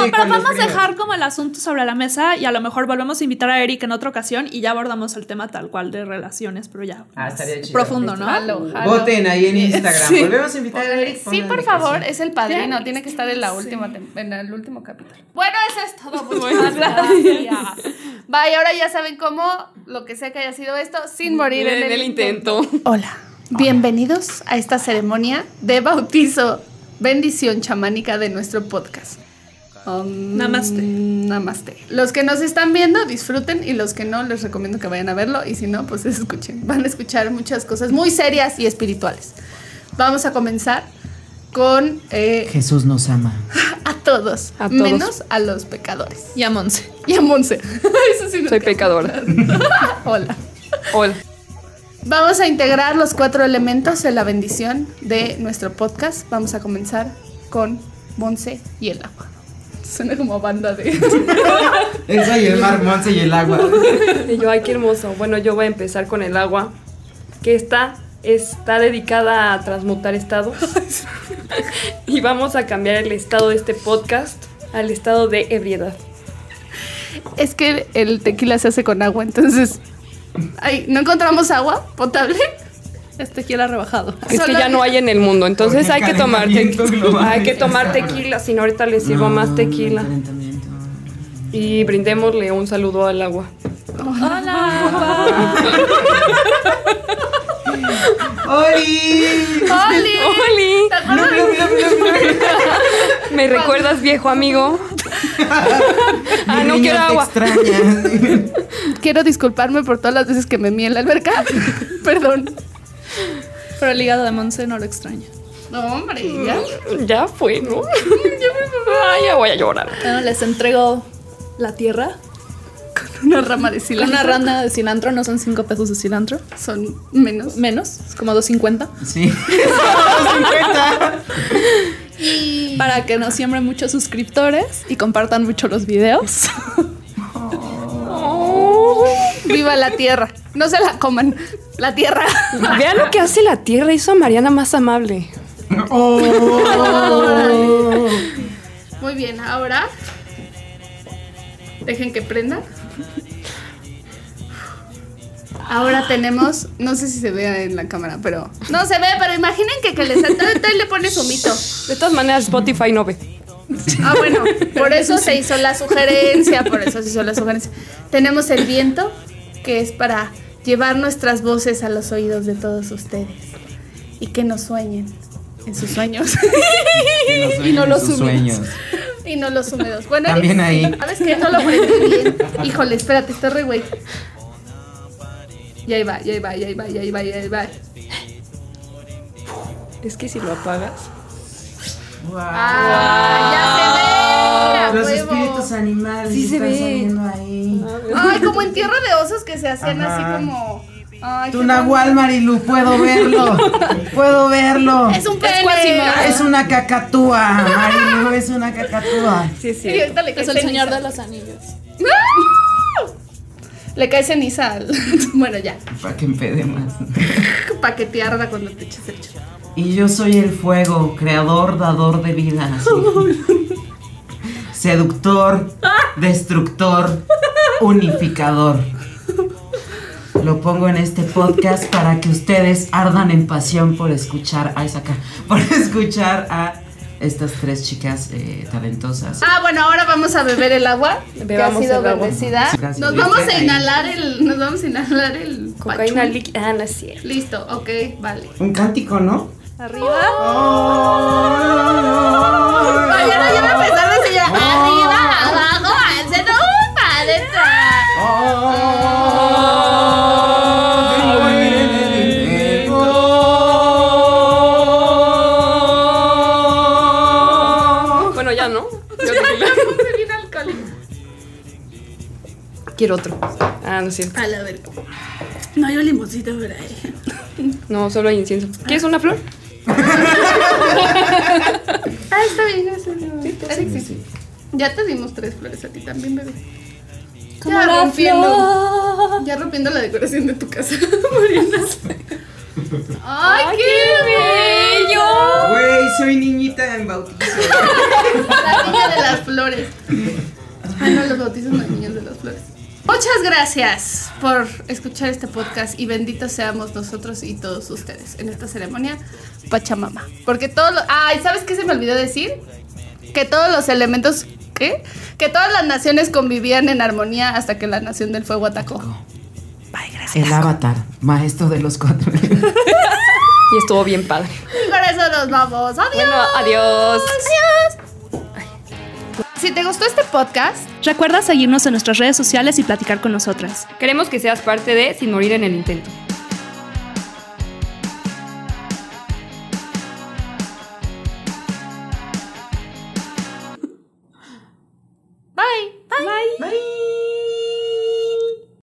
sí, pero con vamos a dejar como el asunto sobre la mesa y a lo mejor volvemos a invitar a Eric en otra ocasión y ya abordamos el tema tal cual de relaciones, pero ya. Ah, estaría chido. Profundo, ¿no? Jalo. Voten ahí en Instagram. Sí. Volvemos a invitar a Eric. Sí, por favor, es el padrino, tiene que estar en la última en el último capítulo. Bueno, eso es todo. Muchas Bye, ahora ya saben cómo, lo que sea que haya sido esto, sin morir en, En el intento. Hola, bienvenidos a esta ceremonia de bautizo, bendición chamánica de nuestro podcast. Um, Namaste. Namaste. Los que nos están viendo, disfruten y los que no, les recomiendo que vayan a verlo y si no, pues escuchen. Van a escuchar muchas cosas muy serias y espirituales. Vamos a comenzar con eh, Jesús nos ama. a todos, A todos. menos a los pecadores. Y a Monse. Y a Monse. Eso sí Soy pecadora. Hola. Hola. Vamos a integrar los cuatro elementos de la bendición de nuestro podcast. Vamos a comenzar con Monse y el agua. Suena como banda de. Eso y el mar Monse y el agua. Y yo, ay, qué hermoso. Bueno, yo voy a empezar con el agua, que está, está dedicada a transmutar estados. y vamos a cambiar el estado de este podcast al estado de ebriedad. Es que el tequila se hace con agua, entonces. Ay, ¿no encontramos agua potable? Este quiera rebajado. Es que ya no hay en el mundo, entonces hay que tomar tequila. global. Hay que tomar tequila, si no ahorita les sirvo más tequila. Y brindémosle un saludo al agua. ¡Oli! ¡Oli! ¡Oli! ¿Me recuerdas, viejo amigo? Ah, no quiero agua. Quiero disculparme por todas las veces que me mié en la alberca. Perdón. Pero el hígado de Monse no lo extraña. No, hombre, ya. Ya fue, ¿no? Ay, ya voy a llorar. Bueno, les entrego la tierra. Una rama de cilantro. una randa de cilantro, no son 5 pesos de cilantro. Son menos. Menos, es como 2.50. Sí. 50. Para que nos siembren muchos suscriptores y compartan mucho los videos. Viva la tierra. No se la coman. La tierra. Vean lo que hace la tierra, hizo a Mariana más amable. Oh. Muy bien, ahora. Dejen que prenda. Ahora tenemos, no sé si se vea en la cámara, pero no se ve, pero imaginen que, que les entonces le pone su mito. De todas maneras, Spotify no ve. Ah, bueno, por eso se hizo la sugerencia, por eso se hizo la sugerencia. Tenemos el viento, que es para llevar nuestras voces a los oídos de todos ustedes y que nos sueñen en sus sueños Y no los sueños. y no los húmedos. Bueno, También ahí. ¿sabes qué? No lo aprendí bien. Híjole, espérate, está re güey. Y ahí va, y ahí va, y ahí va, y ahí va, y ahí va. Es que si lo apagas. ¡Ah! ¡Ya se ve! Los espíritus animales Sí se están ve. saliendo ahí. Ay, como en tierra de osos que se hacían Ajá. así como. Ay, Tu nahual, Marilu, puedo verlo. Puedo verlo. Es un pene. Es una cacatúa, Marilu, es una cacatúa. Sí, sí. Es el señor de los anillos. Le cae ceniza al. bueno, ya. Para que empede más. Para que te arda cuando te eches el chorro. Y yo soy el fuego, creador, dador de vida. Seductor, destructor, unificador. Lo pongo en este podcast para que ustedes ardan en pasión por escuchar a esa acá, por escuchar a estas tres chicas eh, talentosas. Ah, bueno, ahora vamos a beber el agua Bebamos que ha sido bendecida. Gracias. Nos vamos a inhalar el. Nos vamos a inhalar el. Cocaína líquida. Ah, no es cierto. Listo, ok, vale. Un cántico, ¿no? Arriba. Mañana ya va a empezar. Arriba, abajo, al centro, para adentro. Quiero otro. Ah, no es cierto. A la verga. No hay limoncito por ahí. No, solo hay incienso. ¿Quieres una flor? Ah, está bien, gracias. Alexis, ya te dimos tres flores a ti también, bebé. Como Ya la rompiendo. flor. Ya rompiendo la decoración de tu casa. ¡Ay, qué bello! Güey, soy niñita en bautizo. La niña de las flores. Ah, no, los bautizos no hay niños de las flores. Muchas gracias por escuchar este podcast y benditos seamos nosotros y todos ustedes en esta ceremonia Pachamama. Porque todos los... Ay, ¿sabes qué se me olvidó decir? Que todos los elementos... ¿Qué? Que todas las naciones convivían en armonía hasta que la nación del fuego atacó. Bye, gracias. El avatar, maestro de los cuatro. Y estuvo bien padre. Y con eso nos vamos. Adiós. Bueno, adiós. Adiós. Si te gustó este podcast, Recuerda seguirnos en nuestras redes sociales y platicar con nosotras. Queremos que seas parte de Sin Morir en el Intento.